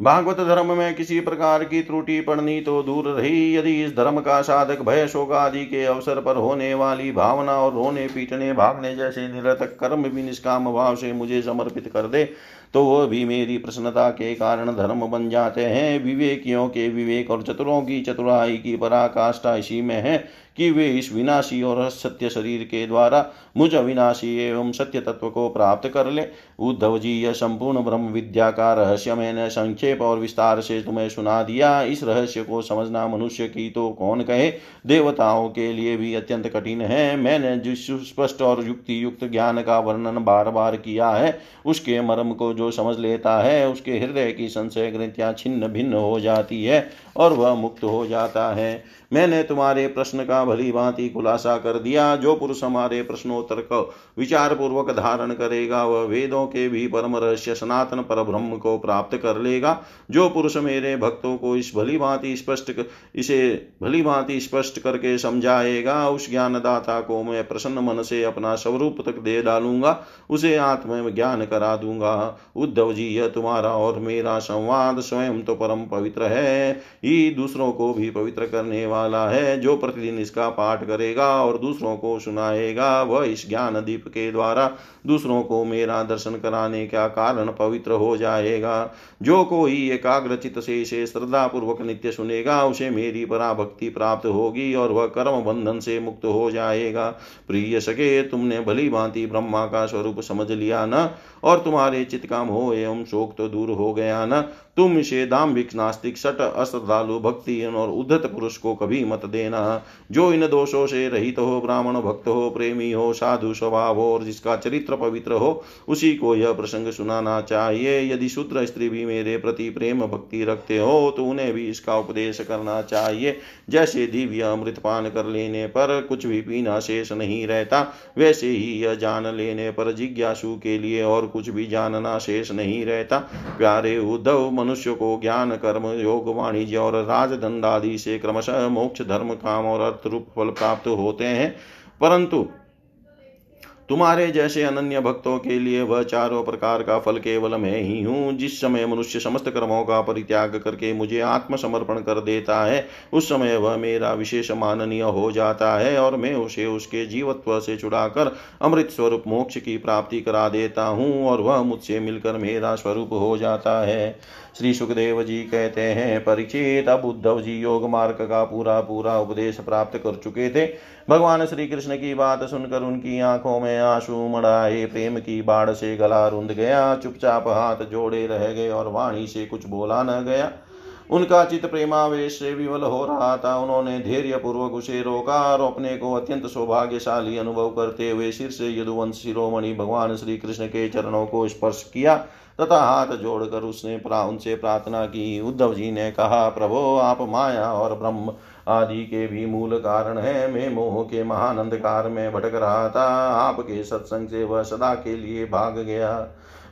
Speaker 1: भागवत धर्म में किसी प्रकार की त्रुटि पड़नी तो दूर रही। यदि इस धर्म का साधक भय, शोक आदि के अवसर पर होने वाली भावना और रोने, पीटने, भागने जैसे निरतक कर्म भी निष्काम भाव से मुझे समर्पित कर दे तो वह भी मेरी प्रसन्नता के कारण धर्म बन जाते हैं। विवेकियों के विवेक और चतुरों की चतुराई की पराकाष्ठा इसी में है। कि वे इस विनाशी और सत्य शरीर के द्वारा मुझ अविनाशी एवं सत्य तत्व को प्राप्त कर ले। उद्धव जी, यह संपूर्ण ब्रह्म विद्या का रहस्य मैंने संक्षेप और विस्तार से तुम्हें सुना दिया। इस रहस्य को समझना मनुष्य की तो कौन कहे? देवताओं के लिए भी अत्यंत कठिन है। मैंने जिस स्पष्ट और युक्ति युक्त ज्ञान का वर्णन बार बार किया है, उसके मर्म को जो समझ लेता है, उसके हृदय की संशय ग्रंथियाँ छिन्न भिन्न हो जाती है और वह मुक्त हो जाता है। मैंने तुम्हारे प्रश्न का भली भांति खुलासा कर दिया। जो पुरुष हमारे प्रश्नोत्तर को विचार पूर्वक धारण करेगा, वह वेदों के भी परम रहस्य सनातन पर ब्रह्म को प्राप्त कर लेगा। जो पुरुष मेरे भक्तों को इस भली भांति स्पष्ट इसे भली भांति स्पष्ट करके समझाएगा, उस ज्ञानदाता को मैं प्रसन्न मन से अपना स्वरूप तक दे डालूँगा, उसे आत्म ज्ञान करा दूँगा। उद्धव जी, यह तुम्हारा और मेरा संवाद स्वयं तो परम पवित्र है, ही दूसरों को भी पवित्र करने वाला है। जो प्रतिदिन इसका पाठ करेगा और दूसरों को सुनाएगा, वह इस ज्ञान दीप के द्वारा दूसरों को मेरा दर्शन कराने का कारण पवित्र हो जाएगा। जो कोई एकाग्रचित से इसे श्रद्धा पूर्वक नित्य सुनेगा, उसे मेरी पराभक्ति प्राप्त होगी और वह कर्म बंधन से मुक्त हो जाएगा। प्रिय सके तुमने भली भांति ब्रह्मा का स्वरूप समझ लिया न? और तुम्हारे चित काम हो, एवं शोक तो दूर हो गया न। तुम इसे दाम्भिक नास्तिक, सट अश्रद्धालु भक्ति और उद्धत पुरुष को कभी मत देना। जो इन दोषों से रहित हो, ब्राह्मण भक्त हो, प्रेमी हो, साधु स्वभाव हो, और जिसका चरित्र पवित्र हो, उसी को यह प्रसंग सुनाना चाहिए। यदि शूद्र स्त्री भी मेरे प्रति प्रेम भक्ति रखते हो तो उन्हें भी इसका उपदेश करना चाहिए। जैसे दिव्य अमृत पान कर लेने पर कुछ भी पीना शेष नहीं रहता, वैसे ही यह जान लेने पर जिज्ञासु के लिए और कुछ भी जानना शेष नहीं रहता। प्यारे उद्धव, मनुष्य को ज्ञान, कर्म, योग, वाणिज्य और राजदंडादि से क्रमशः मोक्ष, धर्म, काम और अर्थ रूप फल प्राप्त होते हैं। परंतु तुम्हारे जैसे अनन्य भक्तों के लिए वह चारों प्रकार का फल केवल मैं ही हूँ, जिस समय मनुष्य समस्त कर्मों का परित्याग करके मुझे आत्मसमर्पण कर देता है, उस समय वह मेरा विशेष माननीय हो जाता है और मैं उसे उसके जीवत्व से छुड़ाकर अमृत स्वरूप मोक्ष की प्राप्ति करा देता हूँ और वह मुझसे मिलकर मेरा स्वरूप हो जाता है। श्री सुखदेव जी कहते हैं परीक्षित अब उद्धव जी योग मार्ग का पूरा पूरा उपदेश प्राप्त कर चुके थे। भगवान श्री कृष्ण की बात सुनकर उनकी आँखों में आँसू मड़ाए, प्रेम की बाढ़ से गला रुंध गया, चुपचाप हाथ जोड़े रह गए और वाणी से कुछ बोला न गया। उनका चित प्रेमावेश से विवल हो रहा था। उन्होंने धैर्य पूर्वक उसे रोका और अपने को अत्यंत सौभाग्यशाली अनुभव करते हुए शीर्ष यदुवंश शिरोमणि भगवान श्री कृष्ण के चरणों को स्पर्श किया। तथा हाथ जोड़कर उसने प्रा, उनसे प्रार्थना की। उद्धव जी ने कहा प्रभो आप माया और ब्रह्म आदि के भी मूल कारण है। मैं मोह के महान अंधकार में भटक रहा था। आपके सत्संग से वह सदा के लिए भाग गया।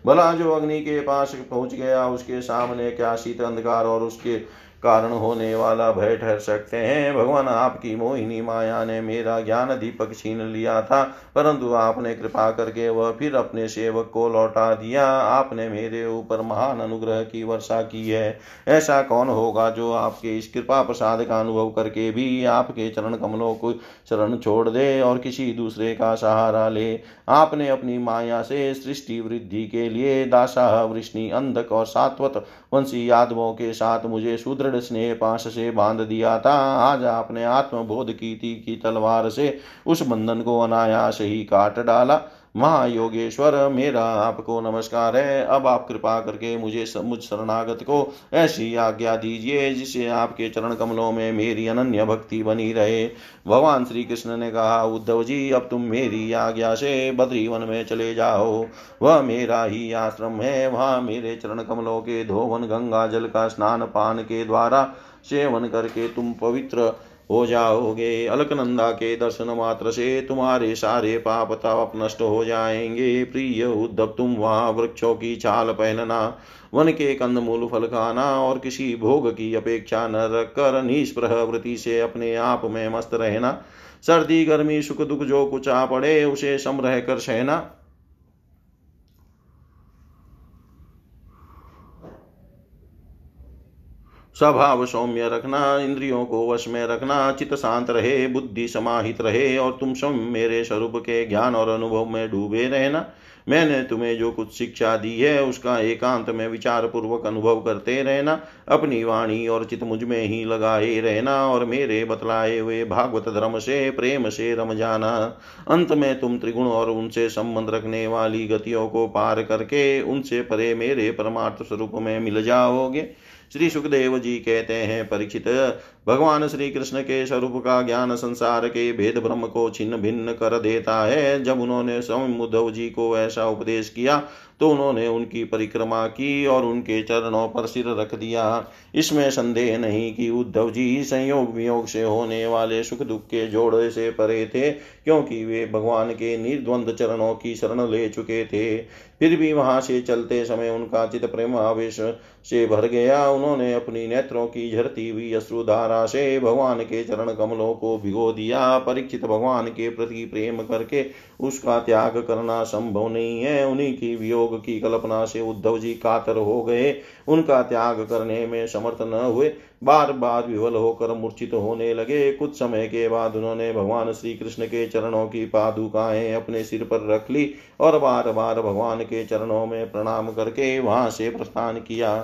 Speaker 1: भला जो अग्नि के पास पहुँच गया उसके सामने क्या शीत अंधकार और उसके कारण होने वाला भय ठहर सकते हैं। भगवान आपकी मोहिनी माया ने मेरा ज्ञान दीपक छीन लिया था, परंतु आपने कृपा करके वह फिर अपने सेवक को लौटा दिया। आपने मेरे ऊपर महान अनुग्रह की वर्षा की है। ऐसा कौन होगा जो आपके इस कृपा प्रसाद का अनुभव करके भी आपके चरण कमलों को शरण छोड़ दे और किसी दूसरे का सहारा ले? आपने अपनी माया से सृष्टि वृद्धि के लिए दासा, वृष्णि, अंधक और सात्वत वंशी यादवों के साथ मुझे सुदृढ़ स्नेह पास से बाँध दिया था। आज आपने आत्मबोध की थी की तलवार से उस बंधन को अनायास ही काट डाला। महायोगेश्वर, मेरा आपको नमस्कार है। अब आप कृपा करके मुझे मुझ शरणागत को ऐसी आज्ञा दीजिए, जिससे आपके चरण कमलों में मेरी अनन्य भक्ति बनी रहे। भगवान श्री कृष्ण ने कहा, उद्धव जी, अब तुम मेरी आज्ञा से बद्री वन में चले जाओ। वह मेरा ही आश्रम है। वहाँ मेरे चरण कमलों के धोवन, गंगा जल का स्नान पान के द्वारा सेवन करके तुम पवित्र हो जाओगे। अलकनंदा के दर्शन मात्र से तुम्हारे सारे पाप ताप नष्ट हो जाएँगे। प्रिय उद्धव तुम वहाँ वृक्षों की छाल पहनना, वन के कंद मूल फल खाना और किसी भोग की अपेक्षा न रखकर निष्प्रह वृत्ति से अपने आप में मस्त रहना। सर्दी, गर्मी, सुख, दुख जो कुछ आ पड़े, उसे सम रह कर सहना। स्वभाव सौम्य रखना, इंद्रियों को वश में रखना चित शांत रहे, बुद्धि समाहित रहे और तुम स्वयं मेरे स्वरूप के ज्ञान और अनुभव में डूबे रहना। मैंने तुम्हें जो कुछ शिक्षा दी है, उसका एकांत में विचार पूर्वक अनुभव करते रहना, अपनी वाणी और चित मुझमें ही लगाए रहना और मेरे बतलाए हुए भागवत धर्म से, प्रेम से रम जाना। अंत में तुम त्रिगुण और उनसे संबंध रखने वाली गतियों को पार करके, उनसे परे मेरे परमार्थ स्वरूप में मिल जाओगे। श्री सुखदेव जी कहते हैं, परीक्षित, भगवान श्री कृष्ण के स्वरूप का ज्ञान संसार के भेद ब्रह्म को छिन्न भिन्न कर देता है। जब उन्होंने स्वयं उद्धव जी को ऐसा उपदेश किया तो उन्होंने उनकी परिक्रमा की और उनके चरणों पर सिर रख दिया। इसमें संदेह नहीं कि उद्धव जी संयोग वियोग से होने वाले सुख दुख के जोड़े से परे थे, क्योंकि वे भगवान के निर्द्वंद चरणों की शरण ले चुके थे। फिर भी वहाँ से चलते समय उनका चित प्रेम आवेश से भर गया। उन्होंने अपनी नेत्रों की झरती हुई अश्रुधारा से भगवान के चरण कमलों को भिगो दिया। परीक्षित भगवान के प्रति प्रेम करके उसका त्याग करना संभव नहीं है। उन्हीं की वियोग की कल्पना से उद्धव जी कातर हो गए। उनका त्याग करने में समर्थ न हुए। बार बार विवल होकर मूर्छित होने लगे। कुछ समय के बाद उन्होंने भगवान श्री कृष्ण के चरणों की पादुकाएँ अपने सिर पर रख ली और बार बार भगवान के चरणों में प्रणाम करके वहाँ से प्रस्थान किया।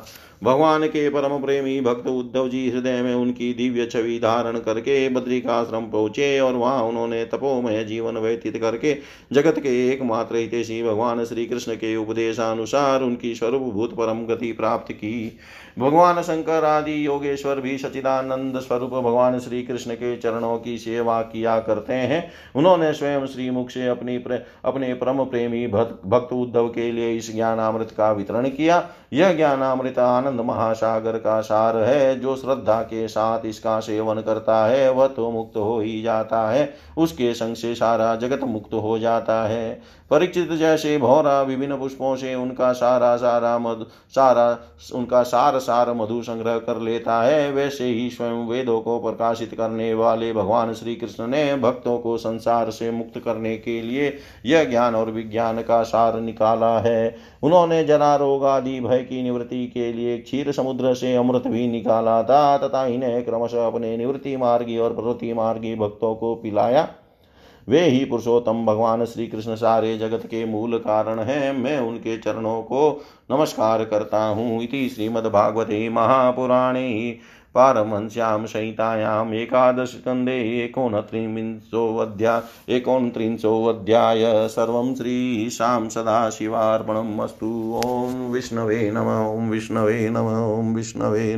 Speaker 1: भगवान के परम प्रेमी भक्त उद्धव जी हृदय में उनकी दिव्य छवि धारण करके बद्रिकाश्रम पहुँचे और वहाँ उन्होंने तपोमय जीवन व्यतीत करके जगत के एकमात्र हितेशी भगवान श्री कृष्ण के उपदेशानुसार उनकी स्वरूपभूत परम गति प्राप्त की। भगवान शंकर आदि योगेश्वर भी सचिदानंद स्वरूप भगवान श्री कृष्ण के चरणों की सेवा किया करते हैं। उन्होंने स्वयं श्री मुख से अपनी प्र, अपने परम प्रेमी भक्त उद्धव के लिए इस ज्ञानामृत का वितरण किया। यह ज्ञानामृत आनंद महासागर का सार है जो श्रद्धा के साथ इसका सेवन करता है वह तो मुक्त हो ही जाता है। उसके संग से सारा जगत मुक्त हो जाता है। परिचित जैसे भौरा विभिन्न पुष्पों से उनका सारा सारा मधु सारा उनका सार सार मधु संग्रह कर लेता है, वैसे ही स्वयं वेदों को प्रकाशित करने वाले भगवान श्री कृष्ण ने भक्तों को संसार से मुक्त करने के लिए यह ज्ञान और विज्ञान का सार निकाला है। उन्होंने जरा रोग आदि, भय की निवृत्ति के लिए क्षीर समुद्र से अमृत भी निकाला था, तथा इन्हें क्रमशः अपने निवृत्ति मार्गी और प्रवृत्ति मार्गी भक्तों को पिलाया। वे ही पुरुषोत्तम भगवान श्री कृष्ण सारे जगत के मूल कारण हैं। मैं उनके चरणों को नमस्कार करता हूँ। इति श्रीमद्भागवते महापुराणे पारमहंस्यां संहितायाम् एकादशकन्दे एकोनत्रिंशोऽध्याय एकोनत्रिंशोऽध्याय सर्वं श्रीशां सदाशिवार्पणम् अस्तु। ॐ विष्णवे नम, ॐ विष्णवे नम, ॐ विष्णवे